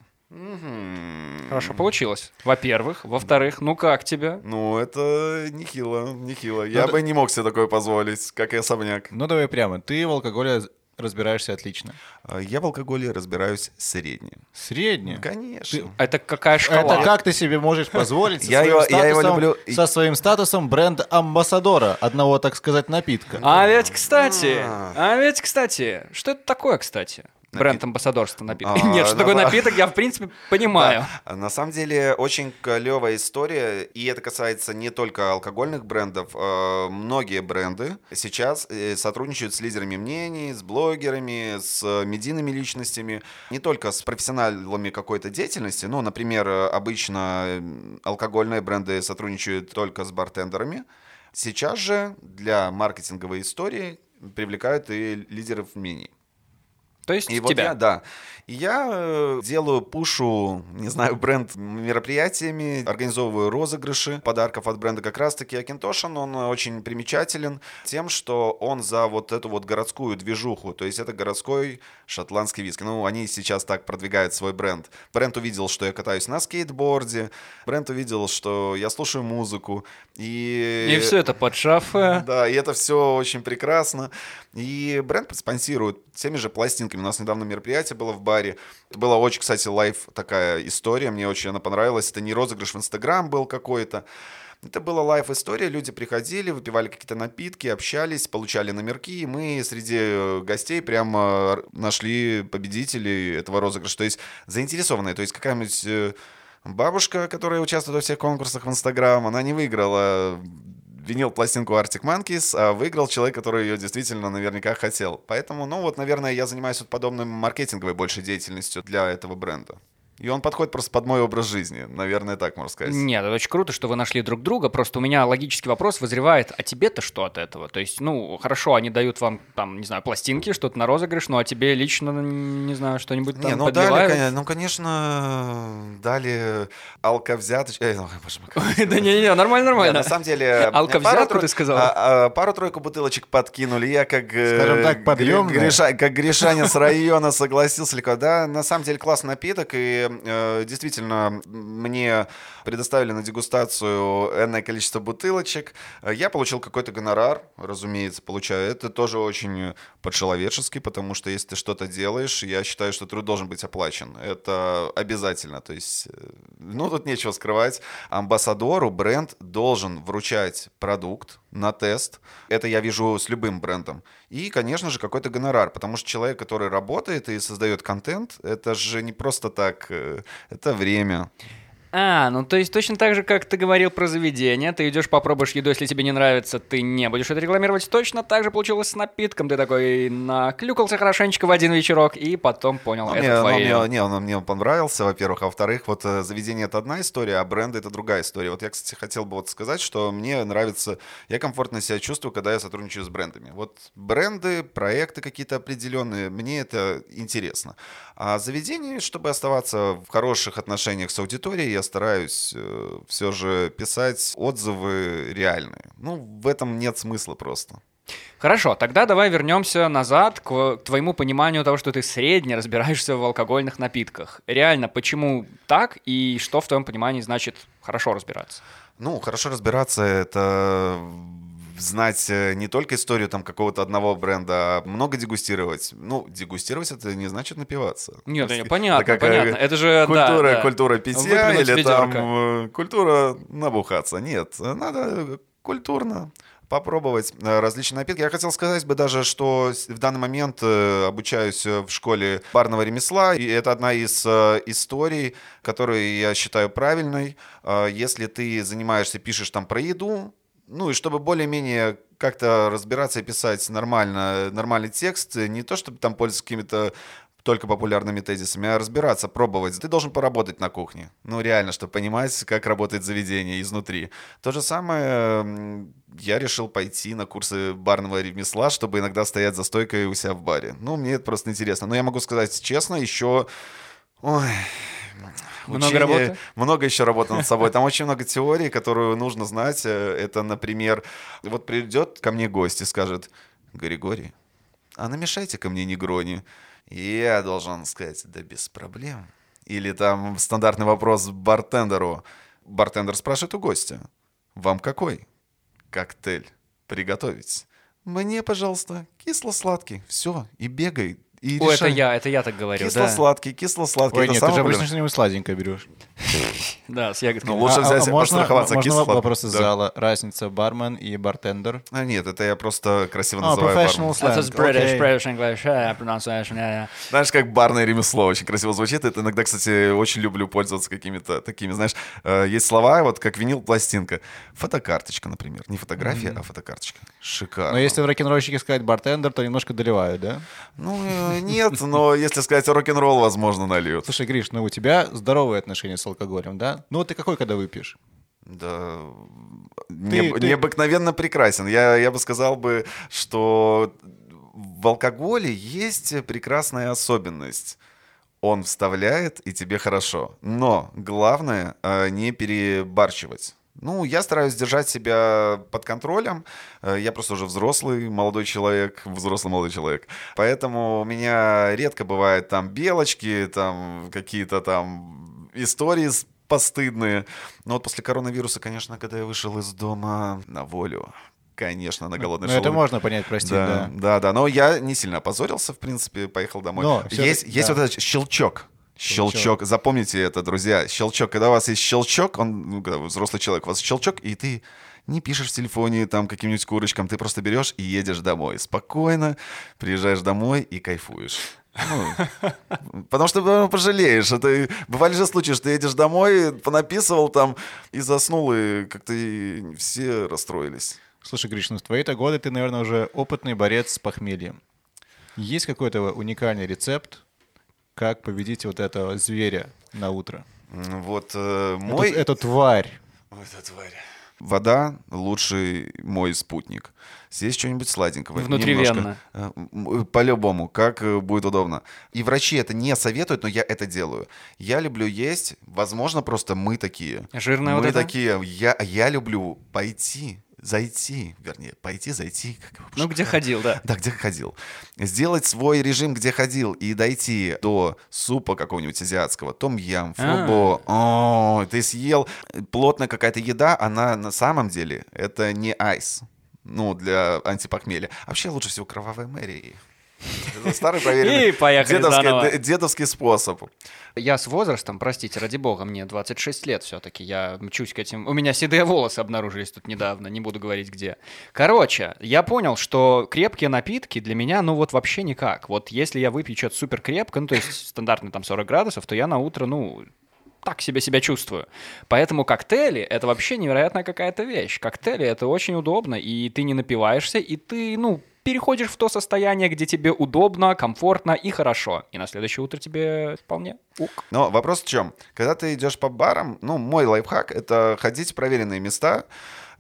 Хорошо получилось. Во-первых. Во-вторых, ну как тебе? Ну, это нехило, нехило. Я да- бы не мог себе такое позволить, как и особняк. Ну давай прямо, ты в алкоголе разбираешься отлично. А, Я в алкоголе разбираюсь средне. Средне. Конечно. Это какая шкала? Это как ты себе можешь позволить со, Я своим, его- я его статусом, люблю. со своим статусом бренд-амбассадора одного, так сказать, напитка? А ведь, кстати, А. а ведь, кстати, что это такое, кстати? Бренд-амбассадорство напитка. А, Нет, что такое напиток, я, в принципе, понимаю. Да. На самом деле очень клевая история, и это касается не только алкогольных брендов. Э, Многие бренды сейчас э, сотрудничают с лидерами мнений, с блогерами, с медийными личностями, не только с профессионалами какой-то деятельности. Ну, например, обычно алкогольные бренды сотрудничают только с бартендерами. Сейчас же для маркетинговой истории привлекают и лидеров мнений. То есть И вот тебя. я, да. И я э, делаю, пушу, не знаю, бренд мероприятиями, организовываю розыгрыши подарков от бренда как раз-таки Акинтошин. Он очень примечателен тем, что он за вот эту вот городскую движуху, то есть это городской шотландский виски. Ну, они сейчас так продвигают свой бренд. Бренд увидел, что я катаюсь на скейтборде, бренд увидел, что я слушаю музыку. И, И все это под шафе. да, и это все очень прекрасно. И бренд спонсирует теми же пластинками. У нас недавно мероприятие было в баре. Это была очень, кстати, лайф такая история. Мне очень она понравилась. Это не розыгрыш в Инстаграм был какой-то. Это была лайф-история, люди приходили, выпивали какие-то напитки, общались, получали номерки, и мы среди э, гостей прямо нашли победителей этого розыгрыша. То есть заинтересованные, то есть какая-нибудь э, бабушка, которая участвует во всех конкурсах в Инстаграм, она не выиграла винил пластинку Arctic Monkeys, а выиграл человек, который ее действительно наверняка хотел. Поэтому, ну вот, наверное, я занимаюсь вот подобной маркетинговой большей деятельностью для этого бренда. И он подходит просто под мой образ жизни. Наверное, так можно сказать. Нет, это очень круто, что вы нашли друг друга. Просто у меня логический вопрос вызревает, а тебе-то что от этого? То есть, ну, хорошо, они дают вам, там, не знаю, пластинки, что-то на розыгрыш, ну, а тебе лично, не знаю, что-нибудь там Не, ну подливают? дали, конечно, ну, конечно, дали алковзяточку. Эй, ну, боже мой, Да не-не, нормально, Не, нормально. на самом деле... Алковзятку ты сказал? а, а, Пару-тройку бутылочек подкинули. Я как... э, Скажем так, греша- Как грешанин с района согласился. Да, на самом деле классный напиток. И действительно, мне предоставили на дегустацию энное количество бутылочек. Э, Я получил какой-то гонорар, разумеется, получаю. Это тоже очень по-человечески, потому что если ты что-то делаешь, я считаю, что труд должен быть оплачен. Это обязательно. То есть, э, ну, тут нечего скрывать. Амбассадору бренд должен вручать продукт на тест. Это я вижу с любым брендом. И, конечно же, какой-то гонорар, потому что человек, который работает и создает контент, это же не просто так, э, это время. А, ну то есть точно так же, как ты говорил про заведение, ты идешь попробуешь еду, если тебе не нравится, ты не будешь это рекламировать. Точно так же получилось с напитком. Ты такой наклюкался хорошенечко в один вечерок и потом понял, Ну, это мне, ну, твое. мне- не, он мне понравился, во-первых. А во-вторых, вот э, заведение — это одна история, а бренды — это другая история. Вот я, кстати, хотел бы вот сказать, что мне нравится... Я комфортно себя чувствую, когда я сотрудничаю с брендами. Вот бренды, проекты какие-то определенные, мне это интересно. А заведение, чтобы оставаться в хороших отношениях с аудиторией, я стараюсь все же писать отзывы реальные. Ну, в этом нет смысла просто. Хорошо, тогда давай вернемся назад к твоему пониманию того, что ты средне разбираешься в алкогольных напитках. Реально, почему так и что в твоем понимании значит хорошо разбираться? Ну, хорошо разбираться — это знать э, не только историю там какого-то одного бренда, а много дегустировать. Ну, дегустировать это не значит напиваться. Нет, есть понятно, это как, понятно. Это же, да, Культура, да. культура питья Выплюнуть или там ведерко. э, культура набухаться. Нет, надо культурно попробовать э, различные напитки. Я хотел сказать бы даже, что в данный момент обучаюсь в школе барного ремесла, и это одна из историй, которую я считаю правильной. Если ты занимаешься, пишешь там про еду, ну и чтобы более-менее как-то разбираться и писать нормально, нормальный текст, не то чтобы там пользоваться какими-то только популярными тезисами, а разбираться, пробовать. Ты должен поработать на кухне. Ну, реально, чтобы понимать, как работает заведение изнутри. То же самое я решил пойти на курсы барного ремесла, чтобы иногда стоять за стойкой у себя в баре. Ну, мне это просто интересно. Но я могу сказать честно, еще... Ой, Много учение- работы? Много еще работы над собой. Там очень много теорий, которую нужно знать. Э, Это, например, вот придет ко мне гость и скажет, Григорий, а намешайте ко мне негрони. И я должен сказать, да без проблем. Или там стандартный вопрос бартендеру. Бартендер спрашивает у гостя, вам какой коктейль приготовить? Мне, пожалуйста, кисло-сладкий. Все, и бегай. И О, это решай. я, это я так говорю, да. Кисло-сладкий, кисло-сладкий. Ой, Это нет, ты же обычно что-нибудь сладенькое берешь. Да, с ягодками. Ну, лучше взять и можно, подстраховаться можно вопрос из зала? Разница бармен и бартендер? А, нет, это я просто красиво А, называю professional бармен. Это slang, British. British English, yeah, pronunciation, yeah, yeah. Знаешь, как барное ремесло очень красиво звучит. Это иногда, кстати, очень люблю пользоваться какими-то такими, знаешь, э, есть слова, вот как винил пластинка. Фотокарточка, например. Не фотография, а фотокарточка. Шикарно. Но если в рок-н-ролльщике сказать бартендер, то немножко доливают, да? Ну, э, нет, но если сказать рок-н-ролл, возможно, нальют. Слушай, Гриш, ну у тебя здоровые отношения с алкоголем, да? Ну вот ты какой, когда выпьешь? Да, не- ты- необыкновенно прекрасен. Я, я бы сказал бы, что в алкоголе есть прекрасная особенность. Он вставляет, и тебе хорошо. Но главное э, не перебарщивать. Ну, я стараюсь держать себя под контролем. Э, Я просто уже взрослый молодой человек, взрослый молодой человек. Поэтому у меня редко бывает там белочки, там какие-то там истории постыдные. Но вот после коронавируса, конечно, когда я вышел из дома на волю, конечно, на голодный Ну это можно понять, прости, Да, да. да, да. Но я не сильно опозорился, в принципе, поехал домой. Но есть всё-таки- есть да. вот этот щелчок. Щелчок. Запомните это, друзья. Щелчок. Когда у вас есть щелчок, он, ну, когда вы взрослый человек, у вас щелчок, и ты не пишешь в телефоне там каким-нибудь курочкам, ты просто берешь и едешь домой. Спокойно приезжаешь домой и кайфуешь. Ну, потому что потом пожалеешь. Это, бывали же случаи, что ты едешь домой, понаписывал там и заснул, и как-то все расстроились. Слушай, Гриш, ну в твои-то годы ты, наверное, уже опытный борец с похмельем. Есть какой-то уникальный рецепт, как победить вот этого зверя на утро? Вот э, мой... Эту, эту тварь. Вот эта тварь. Вода — лучший мой спутник. Здесь что-нибудь сладенького. Внутривенно. немножко. Э, По-любому, как э, будет удобно. И врачи это не советуют, но я это делаю. Я люблю есть, возможно, просто мы такие. Жирная мы вот эта? такие. Я, я люблю пойти, зайти, вернее, пойти, зайти. Как его Ну, где ходил, да. да, где ходил. Сделать свой режим, где ходил, и дойти до супа какого-нибудь азиатского, том-ям, А. фубо. О, ты съел плотная какая-то еда, она на самом деле это не айс. Ну, для антипохмелья. Вообще лучше всего кровавая Мэри. Это старый проверенный И поехали дедовский, дедовский способ. Я с возрастом, простите, ради бога, мне 26 лет все-таки, я мчусь к этим... У меня седые волосы обнаружились тут недавно, не буду говорить где. Короче, я понял, что крепкие напитки для меня, ну вот вообще никак. Вот если я выпью что-то супер крепко, ну то есть стандартно там 40 градусов, то я на утро, ну, так себе себя чувствую. Поэтому коктейли — это вообще невероятная какая-то вещь. Коктейли — это очень удобно, и ты не напиваешься, и ты, ну, переходишь в то состояние, где тебе удобно, комфортно и хорошо. И на следующее утро тебе вполне ок. Но вопрос в чем? Когда ты идешь по барам, ну, мой лайфхак — это ходить в проверенные места.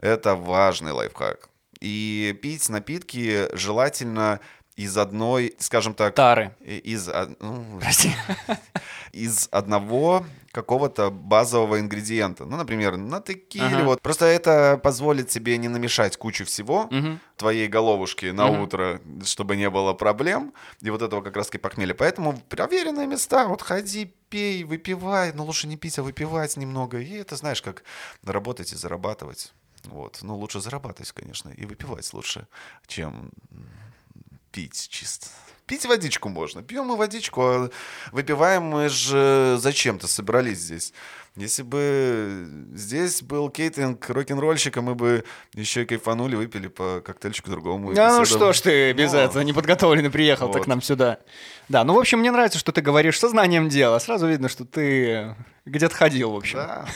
Это важный лайфхак. И пить напитки желательно из одной, скажем так... Тары. Из, ну, Прости. из одного какого-то базового ингредиента. Ну, например, на текиле. Ага. Вот. Просто это позволит тебе не намешать кучу всего Мгм. твоей головушки на Мгм. утро, чтобы не было проблем. И вот этого как раз-таки похмелья. Поэтому проверенные места, вот ходи, пей, выпивай. Но лучше не пить, а выпивать немного. И это, знаешь, как работать и зарабатывать. Вот. Ну, лучше зарабатывать, конечно, и выпивать лучше, чем пить чисто. Пить водичку можно. Пьем мы водичку, а выпиваем мы же зачем-то собрались здесь. Если бы здесь был кейтеринг рок-н-ролльщика, мы бы еще и кайфанули, выпили по коктейльчику другому. и А ну что ж ты без Ну, этого неподготовленный приехал так Вот. к нам сюда. Да, ну в общем мне нравится, что ты говоришь сознанием дела. Сразу видно, что ты где-то ходил, в общем. Да.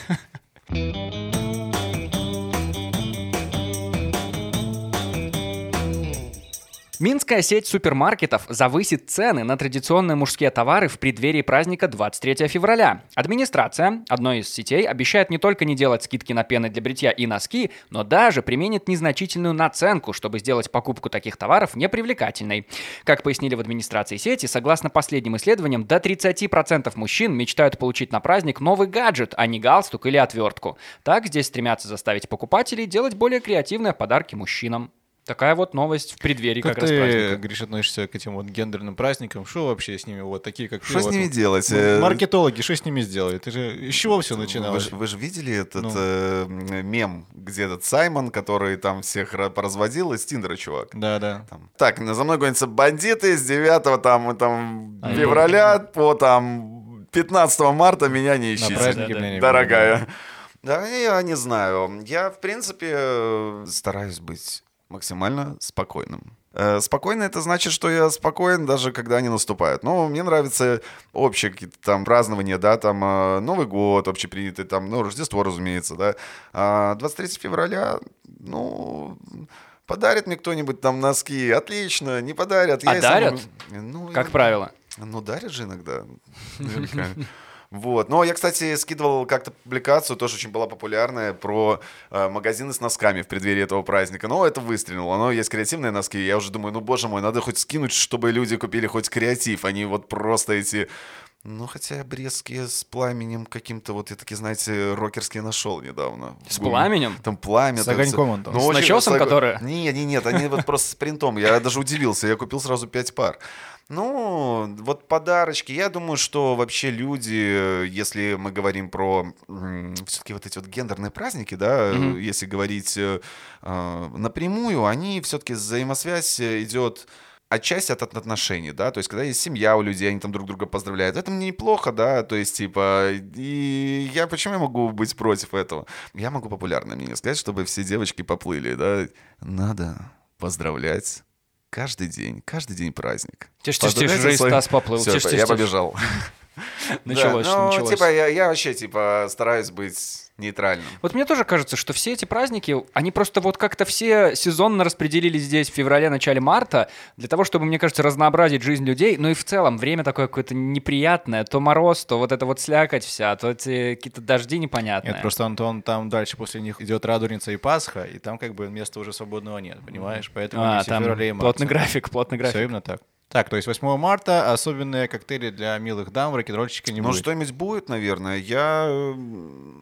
Минская сеть супермаркетов завысит цены на традиционные мужские товары в преддверии праздника 23 февраля. Администрация одной из сетей обещает не только не делать скидки на пены для бритья и носки, но даже применит незначительную наценку, чтобы сделать покупку таких товаров непривлекательной. Как пояснили в администрации сети, согласно последним исследованиям, до 30% мужчин мечтают получить на праздник новый гаджет, а не галстук или отвертку. Так здесь стремятся заставить покупателей делать более креативные подарки мужчинам. Такая вот новость в преддверии Как как, раз ты, праздника. Гриш, относишься к этим вот гендерным праздникам? Что вообще с ними? Вот такие, как Что с вот, ними вот, делать? ну, Э, Маркетологи, что с ними сделали? Ты же из чего все Вы начиналось? же, вы же видели этот Ну. э, мем, где этот Саймон, который там всех ра- поразводил, из Тиндера, чувак? Да, да. Там, Так, за мной гонятся бандиты с 9 там, там, А, февраля по там 15 марта меня не ищите. праздники да, меня не Дорогая. Да, я не знаю. Я, в принципе, э, стараюсь быть максимально спокойным. Э, Спокойно это значит, что я спокоен, даже когда они наступают. Ну, мне нравятся общие какие-то там празднования, да, там э, Новый год общепринятый, там, ну, Рождество, разумеется, да. А 23 февраля, ну, подарит мне кто-нибудь там носки, отлично, не подарят. А и сам- дарят? Ну, Как иногда- правило. ну, дарят же иногда. наверняка. Вот. Но я, кстати, скидывал как-то публикацию, тоже очень была популярная, про э, магазины с носками в преддверии этого праздника. Но это выстрелило. Но есть креативные носки. Я уже думаю, ну, боже мой, надо хоть скинуть, чтобы люди купили хоть креатив, а не вот просто эти... Ну, хотя брестские с пламенем каким-то, вот я такие, знаете, рокерские нашел недавно. С пламенем? Там пламя. С там огоньком он там. Ну, С начесом, с ог- которые? Не, не, нет, они вот просто с принтом. Я даже удивился. Я купил сразу пять пар. Ну, вот подарочки. Я думаю, что вообще люди, если мы говорим про все-таки вот эти вот гендерные праздники, да, э, если говорить э, э, напрямую, они все-таки взаимосвязь идет отчасти от отношений, да, то есть когда есть семья у людей, они там друг друга поздравляют, это мне неплохо, да, то есть типа, и я почему я могу быть против этого? Я могу популярное мнение сказать, чтобы все девочки поплыли, да, надо поздравлять каждый день, каждый день праздник. Тише, тише, Поздравляйте уже Стас поплыл. Всё, Тише, я тише, тише. побежал. Началось, Да, ну, началось. типа, я, я вообще, типа, стараюсь быть нейтральным. Вот мне тоже кажется, что все эти праздники, они просто вот как-то все сезонно распределились здесь в феврале, начале марта, для того, чтобы, мне кажется, разнообразить жизнь людей. Ну и в целом время такое какое-то неприятное. То мороз, то вот это вот слякоть вся, то эти какие-то дожди непонятные. Нет, просто Антон, там дальше после них идет Радуница и Пасха, и там как бы места уже свободного нет, понимаешь? Поэтому А, все там феврале и марте. плотный график, плотный Все график. именно так. Так, то есть 8 марта особенные коктейли для милых дам в рок-н-ролльщике не Ну, будет. что-нибудь будет, наверное. Я,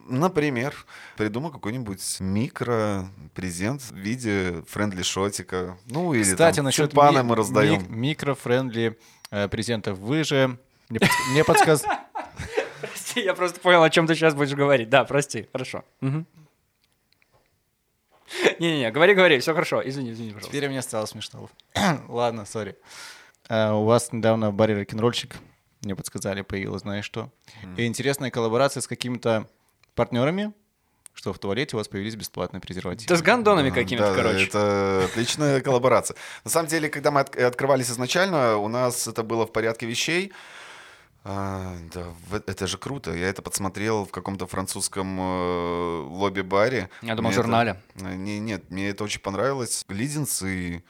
например, придумаю какой-нибудь микро-презент в виде friendly шотика. Ну, или Кстати, там насчет ми- мы раздаем. мик- микро- friendly э, презентов вы же мне, подс- мне подсказ... Прости, я просто понял, о чем ты сейчас будешь говорить. Да, прости, хорошо. Не-не-не, говори, говори, все хорошо. Извини, извини, пожалуйста. Теперь мне стало смешно. Ладно, сори. Э, У вас недавно в баре рок-н-ролльчик, мне подсказали, появилось, знаешь что. И интересная коллаборация с какими-то партнерами, что в туалете у вас появились бесплатные презервативы. Да с гандонами А, какими-то, да, короче. Это отличная коллаборация. На самом деле, когда мы от- открывались изначально, у нас это было в порядке вещей. А, да, это же круто. Я это подсмотрел в каком-то французском э, лобби-баре. Я думал, Мне в журнале. это- не, нет, мне это очень понравилось. Леденцы, э,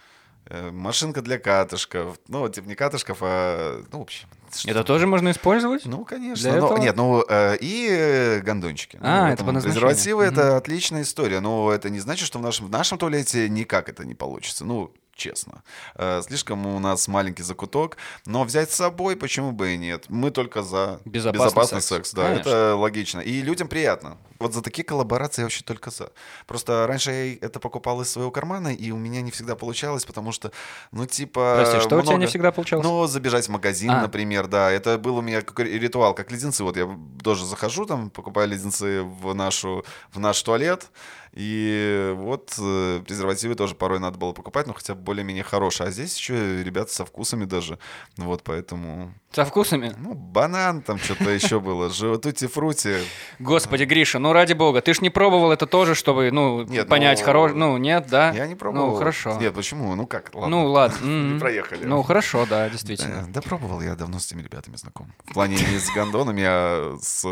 машинка для катышков. Ну, типа не катышков, а... Ну, в общем. что- Это тоже можно использовать? ну, конечно. Для Ну, этого? нет, ну и и э, гондончики. А, Ну, это по назначению. Презервативы это отличная история, но это не значит, что в нашем, в нашем туалете никак это не получится. Ну, честно. Э, Слишком у нас маленький закуток, но взять с собой почему бы и нет. Мы только за Безопасный секс. секс. да, Конечно. это логично. И людям приятно. Вот за такие коллаборации я вообще только за. Просто раньше я это покупал из своего кармана, и у меня не всегда получалось, потому что, ну, типа... Прости, что у тебя не много- всегда получалось? ну, забежать в магазин, А. например, да. Это был у меня какой ритуал, как леденцы. Вот я тоже захожу там, покупаю леденцы в, нашу, в наш туалет. И вот э, презервативы тоже порой надо было покупать, но хотя бы более-менее хорошие. А здесь еще ребята со вкусами даже. Вот поэтому... Со вкусами? Ну, банан там что-то еще было. Тути-фрути. Господи, Гриша, ну ради бога, ты ж не пробовал это тоже, чтобы, ну, Нет, понять, ну, хорош... Ну, нет, да? Я не пробовал. Ну, хорошо. Нет, почему? Ну как? Ладно. Ну, ладно. Не М. проехали. Ну, хорошо, да, действительно. да, пробовал, я давно с этими ребятами знаком. В плане не с гондонами, а с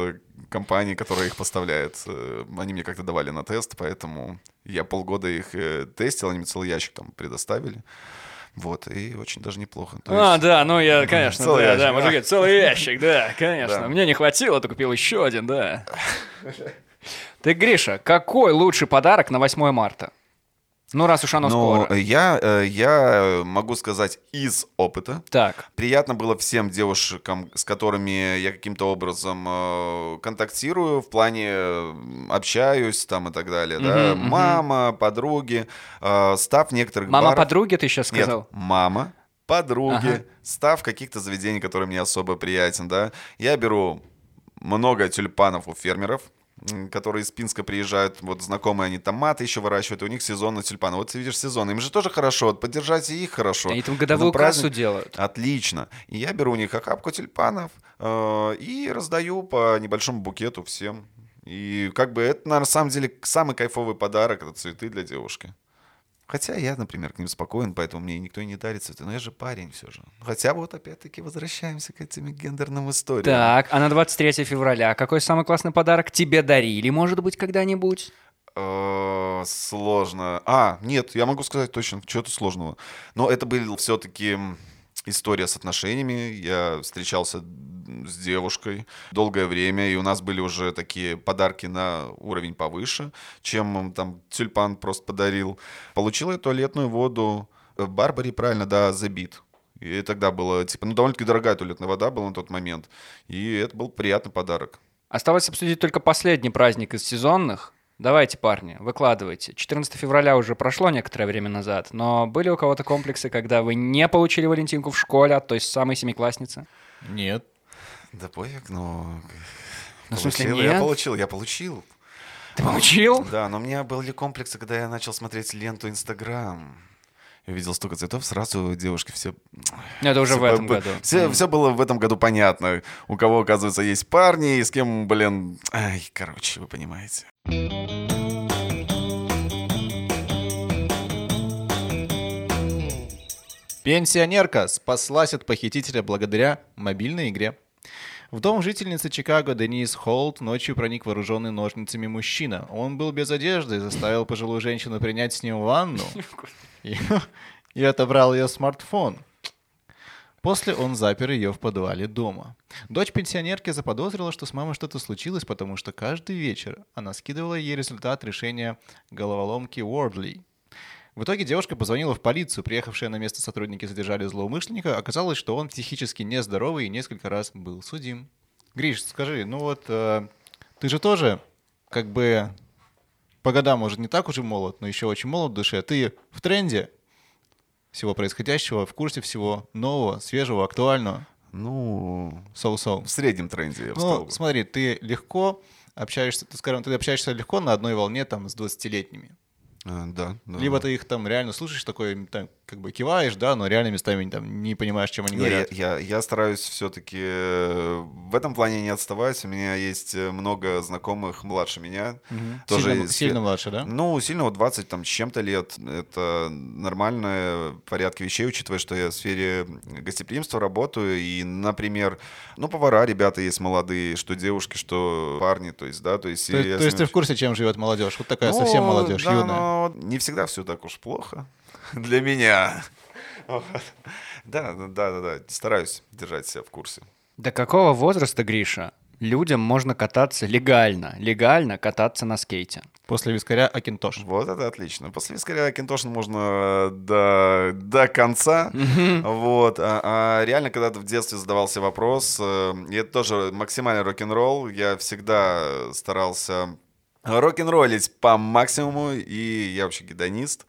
компанией, которая их поставляет. Э, Они мне как-то давали на тест, поэтому я полгода их э, тестил, они мне целый ящик там предоставили. Вот, и очень даже неплохо. То А, есть- да, ну я, конечно, Целый да, ящик, да, да. мужики, целый ящик, да, конечно. Да. Мне не хватило, то купил еще один, да. Ты, Гриша, какой лучший подарок на 8 марта? Ну, раз уж оно Ну, скоро. я, э, я могу сказать из опыта. Так, Приятно было всем девушкам, с которыми я каким-то образом э, контактирую, в плане э, общаюсь там и так далее. да. Мгм, мгм. Мама, подруги, э, став некоторых мама баров- подруги, ты сейчас сказал? Нет, мама, подруги, Ага. став каких-то заведений, которые мне особо приятен, да. Я беру много тюльпанов у фермеров, которые из Пинска приезжают, вот знакомые они томаты еще выращивают, и у них сезонно тюльпаны. Вот ты видишь сезон, им же тоже хорошо, вот поддержать и их хорошо. Они там годовую праздник- кассу делают. Отлично. И я беру у них охапку тюльпанов э, и раздаю по небольшому букету всем. И как бы это, на самом деле, самый кайфовый подарок — это цветы для девушки. Хотя я, например, к ним спокоен, поэтому мне никто и не дарит цветы. Но я же парень все же. Хотя вот опять-таки возвращаемся к этим гендерным историям. Так, а на 23 февраля какой самый классный подарок тебе дарили, может быть, когда-нибудь? Э, Сложно. А, нет, я могу сказать точно, что-то сложного. Но это были все-таки история с отношениями. Я встречался с девушкой долгое время, и у нас были уже такие подарки на уровень повыше, чем там тюльпан просто подарил. Получил я туалетную воду в Барбаре, правильно, да, забит. И тогда было, типа, ну, довольно-таки дорогая туалетная вода была на тот момент. И это был приятный подарок. Осталось обсудить только последний праздник из сезонных. Давайте, парни, выкладывайте. 14 февраля уже прошло некоторое время назад, но были у кого-то комплексы, когда вы не получили Валентинку в школе от той самой семиклассницы? Нет. Да пофиг, но... Ну, в смысле, Получил, Я нет? получил, я получил. Ты получил? Да, но у меня были комплексы, когда я начал смотреть ленту Инстаграм. Я видел столько цветов, сразу девушки все... Ну, Это уже все в этом году. Все, Мгм. все было в этом году понятно. У кого, оказывается, есть парни, и с кем, блин... Ай, короче, вы понимаете. Пенсионерка спаслась от похитителя благодаря мобильной игре. В дом жительницы Чикаго Денис Холт ночью проник вооруженный ножницами мужчина. Он был без одежды и заставил пожилую женщину принять с ним ванну и, и отобрал ее смартфон. После он запер ее в подвале дома. Дочь пенсионерки заподозрила, что с мамой что-то случилось, потому что каждый вечер она скидывала ей результат решения головоломки Wordly. В итоге девушка позвонила в полицию. Приехавшие на место сотрудники задержали злоумышленника. Оказалось, что он психически нездоровый и несколько раз был судим. Гриш, скажи, ну вот э, ты же тоже как бы по годам, может, не так уже молод, но еще очень молод в душе. Ты в тренде всего происходящего, в курсе всего нового, свежего, актуального. Ну, Соу-соу. в среднем тренде, я бы сказал. Ну, бы. смотри, ты легко общаешься, ты, скажем, ты общаешься легко на одной волне там с 20-летними. А, Да, да. Либо ты их там реально слушаешь, такой, там, как бы киваешь, да, но реально местами там не понимаешь, чем они Не, говорят. я, я стараюсь все-таки в этом плане не отставать. У меня есть э, много знакомых младше меня. Мгм. Тоже сильно, из сильно младше, да? Ну, сильно вот 20 там, с чем-то лет. Это нормальное порядки вещей, учитывая, что я в сфере гостеприимства работаю. И, например, ну, повара, ребята есть молодые, что девушки, что парни. То есть, да, то есть... То, то есть ты в курсе, чем живет молодежь? Вот такая ну, совсем молодежь, да, юная. но не всегда все так уж плохо для меня. Вот. Да, да, да, да, стараюсь держать себя в курсе. До какого возраста, Гриша, людям можно кататься легально? Легально кататься на скейте? После вискаря Акинтош. Вот это отлично. После вискаря Кинтошин можно до, до конца. Вот. А, а реально, когда ты в детстве задавался вопрос, э, и это тоже максимальный рок-н-ролл, я всегда старался рок-н-роллить по максимуму, и я вообще гедонист.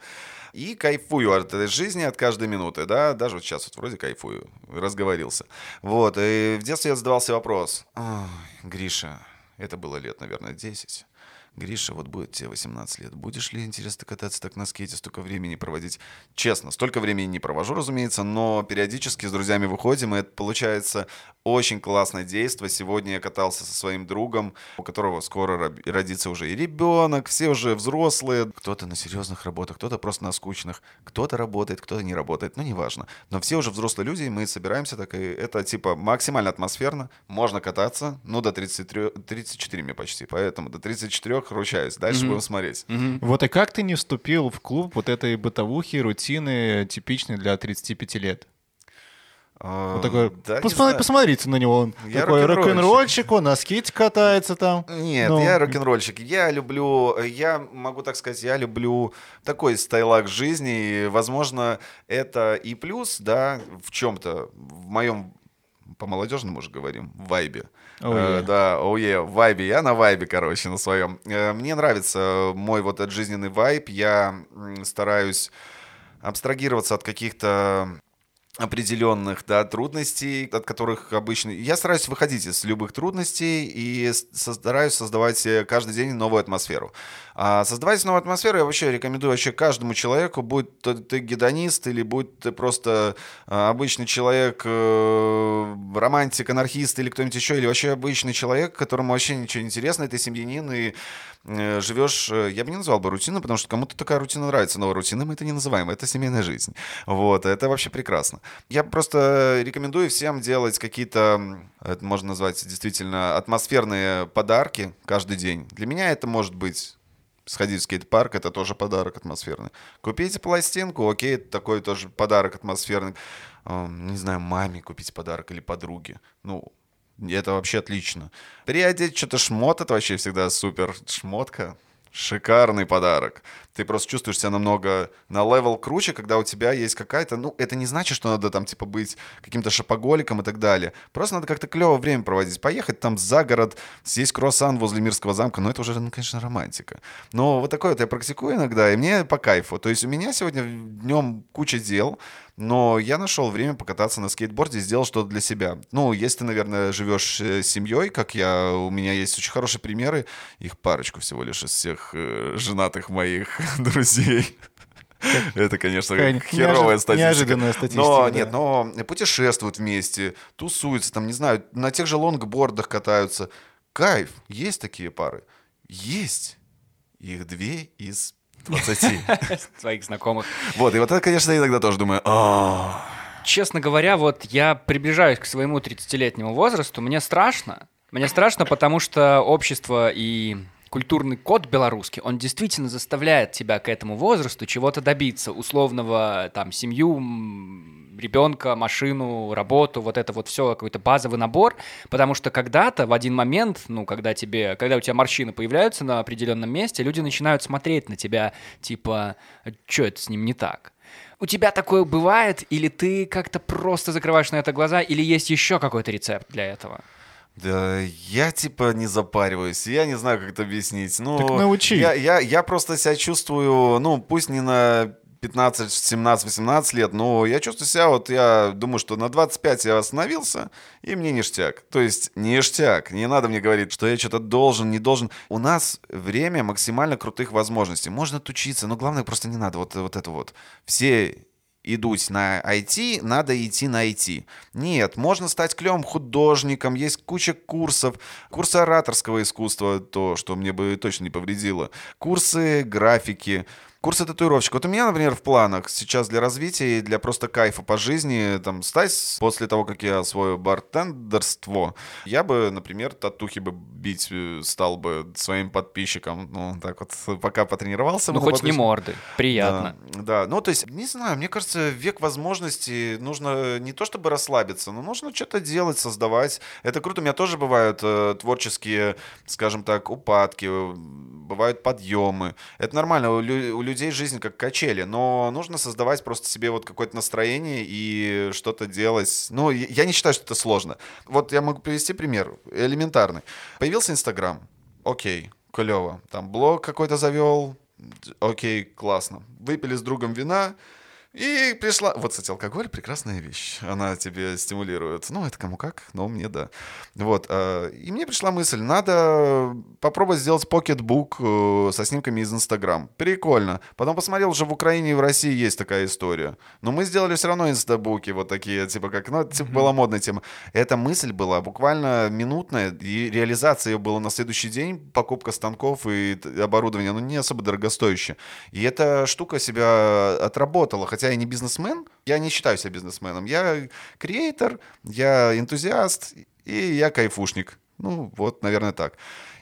И кайфую от этой жизни, от каждой минуты, да, даже вот сейчас вот вроде кайфую, разговорился. Вот, и в детстве я задавался вопрос, «Ой, Гриша, это было лет, наверное, 10, Гриша, вот будет тебе 18 лет, будешь ли интересно кататься так на скейте, столько времени проводить? Честно, столько времени не провожу, разумеется, но периодически с друзьями выходим, и это получается очень классное действие. Сегодня я катался со своим другом, у которого скоро родится уже и ребенок, все уже взрослые. Кто-то на серьезных работах, кто-то просто на скучных, кто-то работает, кто-то не работает, ну неважно. Но все уже взрослые люди, и мы собираемся, так и это типа максимально атмосферно, можно кататься, ну до 33, 34 мне почти, поэтому до 34 ручаюсь, дальше будем смотреть. Вот и как ты не вступил в клуб вот этой бытовухи, рутины, типичной для 35 лет? А, Вот такой, да, не «Посма- знаю. посмотрите на него, он Я такой рок-н-ролльщик. он на скейте катается там. Нет, Ну, я рок-н-ролльщик. Я люблю, я могу так сказать, я люблю такой стайлак жизни. И, возможно, это и плюс, да, в чем-то, в моем по молодежному уже говорим, вайбе. Oh, Э, yeah. да, oh yeah, в вайбе. Я на вайбе, короче, на своем. Э, Мне нравится мой вот этот жизненный вайб. Я стараюсь абстрагироваться от каких-то определенных да, трудностей, от которых обычно... Я стараюсь выходить из любых трудностей и стараюсь создавать э, каждый день новую атмосферу. А создавать новую атмосферу я вообще рекомендую вообще каждому человеку, будь то ты гедонист или будь ты просто а, обычный человек, э, романтик, анархист или кто-нибудь еще, или вообще обычный человек, которому вообще ничего не интересно, ты семьянин и э, живешь, э, я бы не назвал бы рутину, потому что кому-то такая рутина нравится, но рутиной мы это не называем, это семейная жизнь. Вот, это вообще прекрасно. Я просто рекомендую всем делать какие-то, это можно назвать действительно атмосферные подарки каждый день. Для меня это может быть сходить в скейт-парк, это тоже подарок атмосферный. Купите пластинку, окей, это такой тоже подарок атмосферный. Эм, Не знаю, маме купить подарок или подруге. Ну, это вообще отлично. Приодеть что-то шмот, это вообще всегда супер. Шмотка. Шикарный подарок. Ты просто чувствуешь себя намного на level круче, когда у тебя есть какая-то... Ну, это не значит, что надо там, типа, быть каким-то шопоголиком и так далее. Просто надо как-то клево время проводить. Поехать там за город, съесть круассан возле Мирского замка. Ну, это уже, ну, конечно, романтика. Но вот такое вот я практикую иногда, и мне по кайфу. То есть у меня сегодня днем куча дел, но я нашел время покататься на скейтборде и сделал что-то для себя. Ну, если ты, наверное, живешь э, с семьей, как я, у меня есть очень хорошие примеры, их парочку всего лишь из всех э, женатых моих друзей. Это, конечно, херовая статистика. неожиданная статистика, Но да. нет, но путешествуют вместе, тусуются, там, не знаю, на тех же лонгбордах катаются. Кайф. Есть такие пары? Есть. Их две из 20. Своих знакомых. Вот, и вот это, конечно, я иногда тоже думаю, «А, Честно говоря, вот я приближаюсь к своему 30-летнему возрасту, мне страшно. Мне страшно, потому что общество и культурный код белорусский, он действительно заставляет тебя к этому возрасту чего-то добиться, условного, там, семью, ребенка, машину, работу, вот это вот все, какой-то базовый набор, потому что когда-то, в один момент, ну, когда тебе, когда у тебя морщины появляются на определенном месте, люди начинают смотреть на тебя, типа, что это с ним не так? У тебя такое бывает, или ты как-то просто закрываешь на это глаза, или есть еще какой-то рецепт для этого? Да, я типа не запариваюсь, я не знаю, как это объяснить. Ну, Так научи. Я, я, я просто себя чувствую, ну, пусть не на 15, 17, 18 лет, но я чувствую себя, вот я думаю, что на 25 я остановился, и мне ништяк. То есть ништяк. Не надо мне говорить, что я что-то должен, не должен. У нас время максимально крутых возможностей. Можно отучиться, но главное просто не надо вот, вот это вот. Все идут на IT, надо идти на IT. Нет, можно стать клевым художником, есть куча курсов. Курсы ораторского искусства, то, что мне бы точно не повредило. Курсы графики. Курсы татуировщика. Вот у меня, например, в планах сейчас для развития и для просто кайфа по жизни, там, стать после того, как я освою бартендерство, я бы, например, татухи бы бить э, стал бы своим подписчикам. Ну, так вот, пока потренировался. Ну, хоть не морды. Приятно. да, да, ну то есть, не знаю, мне кажется, век возможностей нужно не то чтобы расслабиться, но нужно что-то делать, создавать. Это круто. У меня тоже бывают э, творческие, скажем так, упадки, э, бывают подъемы. Это нормально. У, лю- у людей жизнь как качели, но нужно создавать просто себе вот какое-то настроение и что-то делать. Ну, я не считаю, что это сложно. Вот я могу привести пример элементарный. Появился Инстаграм. Окей, клево. Там блог какой-то завел, Окей, классно. Выпили с другом вина, и пришла... Вот, кстати, алкоголь — прекрасная вещь. Она тебе стимулирует. Ну, это кому как, но мне да. Вот. э, И мне пришла мысль, надо попробовать сделать покетбук э, со снимками из Инстаграм. Прикольно. Потом посмотрел, уже в Украине и в России есть такая история. Но мы сделали все равно инстабуки вот такие, типа как... Ну, это, типа, была модная тема. Эта мысль была буквально минутная, и реализация ее была на следующий день. Покупка станков и оборудования, ну, не особо дорогостоящее. И эта штука себя отработала. Хотя я не бизнесмен, я не считаю себя бизнесменом. Я креатор, я энтузиаст, и я кайфушник. Ну, вот, наверное, так.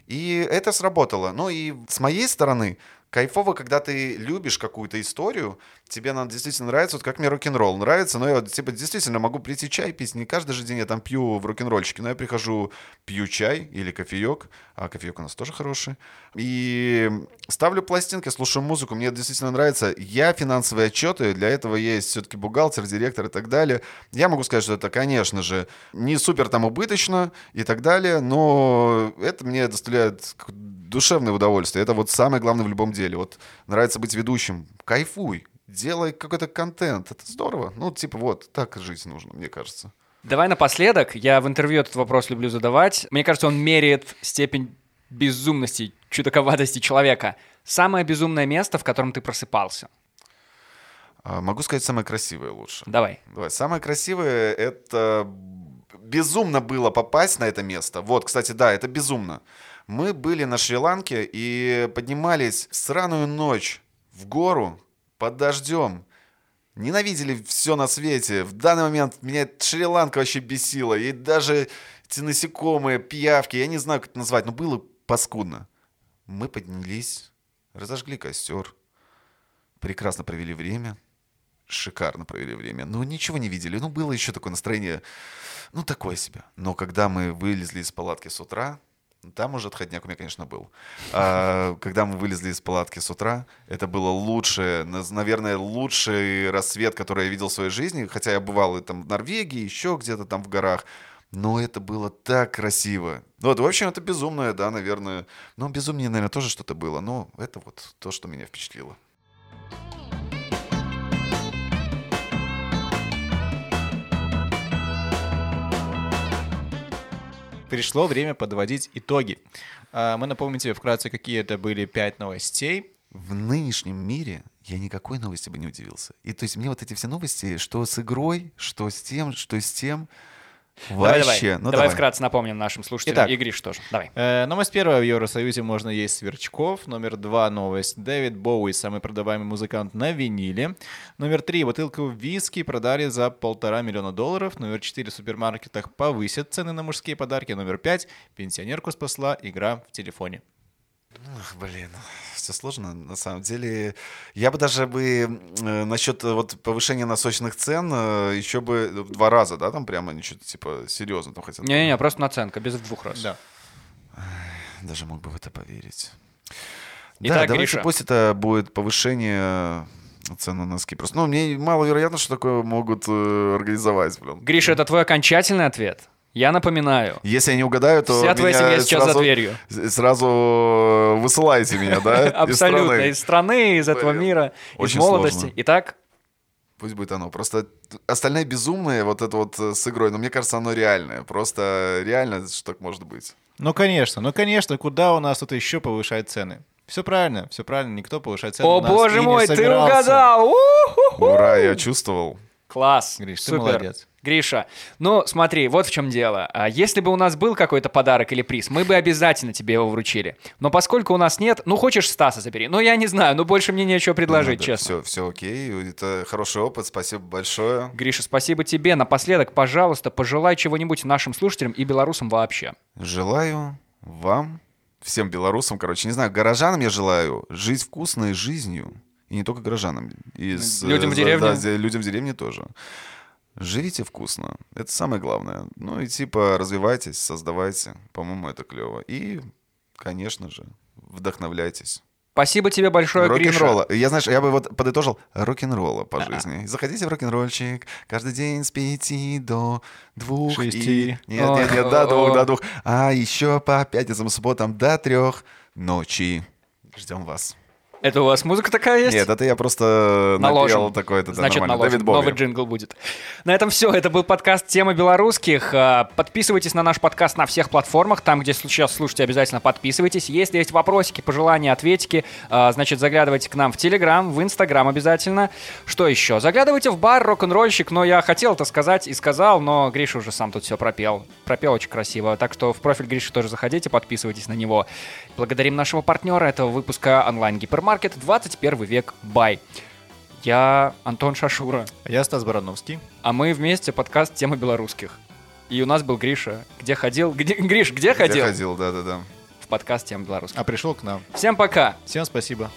И это сработало. Ну и с моей стороны, кайфово, когда ты любишь какую-то историю, тебе она действительно нравится, вот как мне рок-н-ролл нравится, но я типа, действительно могу прийти чай пить, не каждый же день я там пью в рок-н-ролльчике, но я прихожу, пью чай или кофеек, а кофеек у нас тоже хороший, и ставлю пластинки, слушаю музыку, мне это действительно нравится. Я финансовые отчеты, для этого есть все-таки бухгалтер, директор и так далее. Я могу сказать, что это, конечно же, не супер там убыточно и так далее, но это мне доставляет душевное удовольствие. Это вот самое главное в любом деле. Вот нравится быть ведущим, кайфуй, делай какой-то контент, это здорово. Ну, типа вот, так жить нужно, мне кажется. Давай напоследок, я в интервью этот вопрос люблю задавать. Мне кажется, он меряет степень безумности, чудаковатости человека. Самое безумное место, в котором ты просыпался. А, Могу сказать самое красивое лучше. Давай. Давай. Самое красивое — это безумно было попасть на это место. Вот, кстати, да, это безумно. Мы были на Шри-Ланке и поднимались в сраную ночь в гору под дождем. Ненавидели все на свете. В данный момент меня Шри-Ланка вообще бесила. И даже эти насекомые, пиявки, я не знаю, как это назвать, но было паскудно. Мы поднялись, разожгли костер, прекрасно провели время, шикарно провели время. Ну, ничего не видели. Ну, было еще такое настроение, ну, такое себе. Но когда мы вылезли из палатки с утра, там уже отходняк у меня, конечно, был. А, когда мы вылезли из палатки с утра, это было лучшее, наверное, лучший рассвет, который я видел в своей жизни. Хотя я бывал и там в Норвегии, еще где-то там в горах. Но это было так красиво. Ну, Вот, в общем, это безумное, да, наверное. Ну, безумнее, наверное, тоже что-то было. Но это вот то, что меня впечатлило. Пришло время подводить итоги. А, Мы напомним тебе вкратце, какие это были пять новостей. в нынешнем мире я никакой новости бы не удивился. И то есть мне вот эти все новости, что с игрой, что с тем, что с тем, вообще. давай. Ну, давай вкратце напомним нашим слушателям. Итак. И Гриш тоже. Давай. Э, новость первая. В Евросоюзе можно есть сверчков. Номер два новость. Дэвид Боуи, самый продаваемый музыкант на виниле. Номер три. Бутылку виски продали за полтора миллиона долларов. Номер четыре. В супермаркетах повысят цены на мужские подарки. Номер пять. Пенсионерку спасла игра в телефоне. Ах, блин, все сложно. На самом деле, я бы даже бы э, насчет э, вот повышения насущных цен э, еще бы в два раза, да, там прямо ничего типа серьезно там хотят. Не-не-не, просто наценка, без двух раз. Да. Даже мог бы в это поверить. Итак, да, давайте Гриша. пусть это будет повышение цен на носки. Просто, ну, мне маловероятно, что такое могут э, организовать, блин. Гриша, это твой окончательный ответ? Я напоминаю. Если я не угадаю, то Вся твоя меня семья сейчас за сразу- дверью. Сразу э, высылайте меня, да? из Абсолютно. страны. Из страны, из этого мира, из молодости. Итак, Пусть будет оно. Просто остальные безумные, вот это вот э, с игрой, но мне кажется, оно реальное. Просто реально, что так может быть. Ну, конечно, ну, конечно, куда у нас тут еще повышать цены? Все правильно, все правильно, никто повышать цены о у нас боже и не мой, ты угадал! У-ху-ху! Ура, я чувствовал. Класс. Гриш, ты Супер. молодец. Гриша, ну смотри, вот в чем дело. А Если бы у нас был какой-то подарок или приз, мы бы обязательно тебе его вручили. Но поскольку у нас нет, ну хочешь Стаса забери. Ну я не знаю, ну больше мне нечего предложить, честно. Все, все окей. Это хороший опыт. Спасибо большое. Гриша, спасибо тебе. Напоследок, пожалуйста, пожелай чего-нибудь нашим слушателям и белорусам вообще. Желаю вам, всем белорусам, короче, не знаю, горожанам я желаю жить вкусной жизнью. И не только горожанам. И с- Людям в за- деревне? да, за- людям в деревне тоже. Живите вкусно. Это самое главное. Ну и типа развивайтесь, создавайте. По-моему, это клево. И, конечно же, вдохновляйтесь. Спасибо тебе большое. Рок-н-ролла. Я, знаешь, я бы вот подытожил рок-н-ролла по жизни. Заходите в рок-н-ролльчик каждый день с пяти до двух. Шести. И... Нет, нет, нет, до О. двух, до двух. А еще по пятницам и субботам до трех ночи. Ждем вас. Это у вас музыка такая есть? Нет, это я просто Наложим. напел такой-то. да, Значит, нормально. наложим. Дэвид Боуи. Новый джингл будет. На этом все. Это был подкаст «Тема белорусских». А, Подписывайтесь на наш подкаст на всех платформах. Там, где сейчас слушаете, обязательно подписывайтесь. Если есть вопросики, пожелания, ответики, а, значит, заглядывайте к нам в Телеграм, в Инстаграм обязательно. Что еще? Заглядывайте в бар «Рок-н-ролльщик». Но я хотел это сказать и сказал, но Гриша уже сам тут все пропел. Пропел очень красиво. Так что в профиль Гриши тоже заходите, подписывайтесь на него. Благодарим нашего партнера этого выпуска онлайн-гипермаркет 21 век. Бай. Я Антон Шашура, Я Стас Барановский. а мы вместе подкаст «Тема белорусских». И у нас был Гриша. Где ходил? Где, Гриш, где Где ходил? ходил, да-да-да. В подкаст «Тема белорусских». А пришел к нам. Всем пока! Всем спасибо.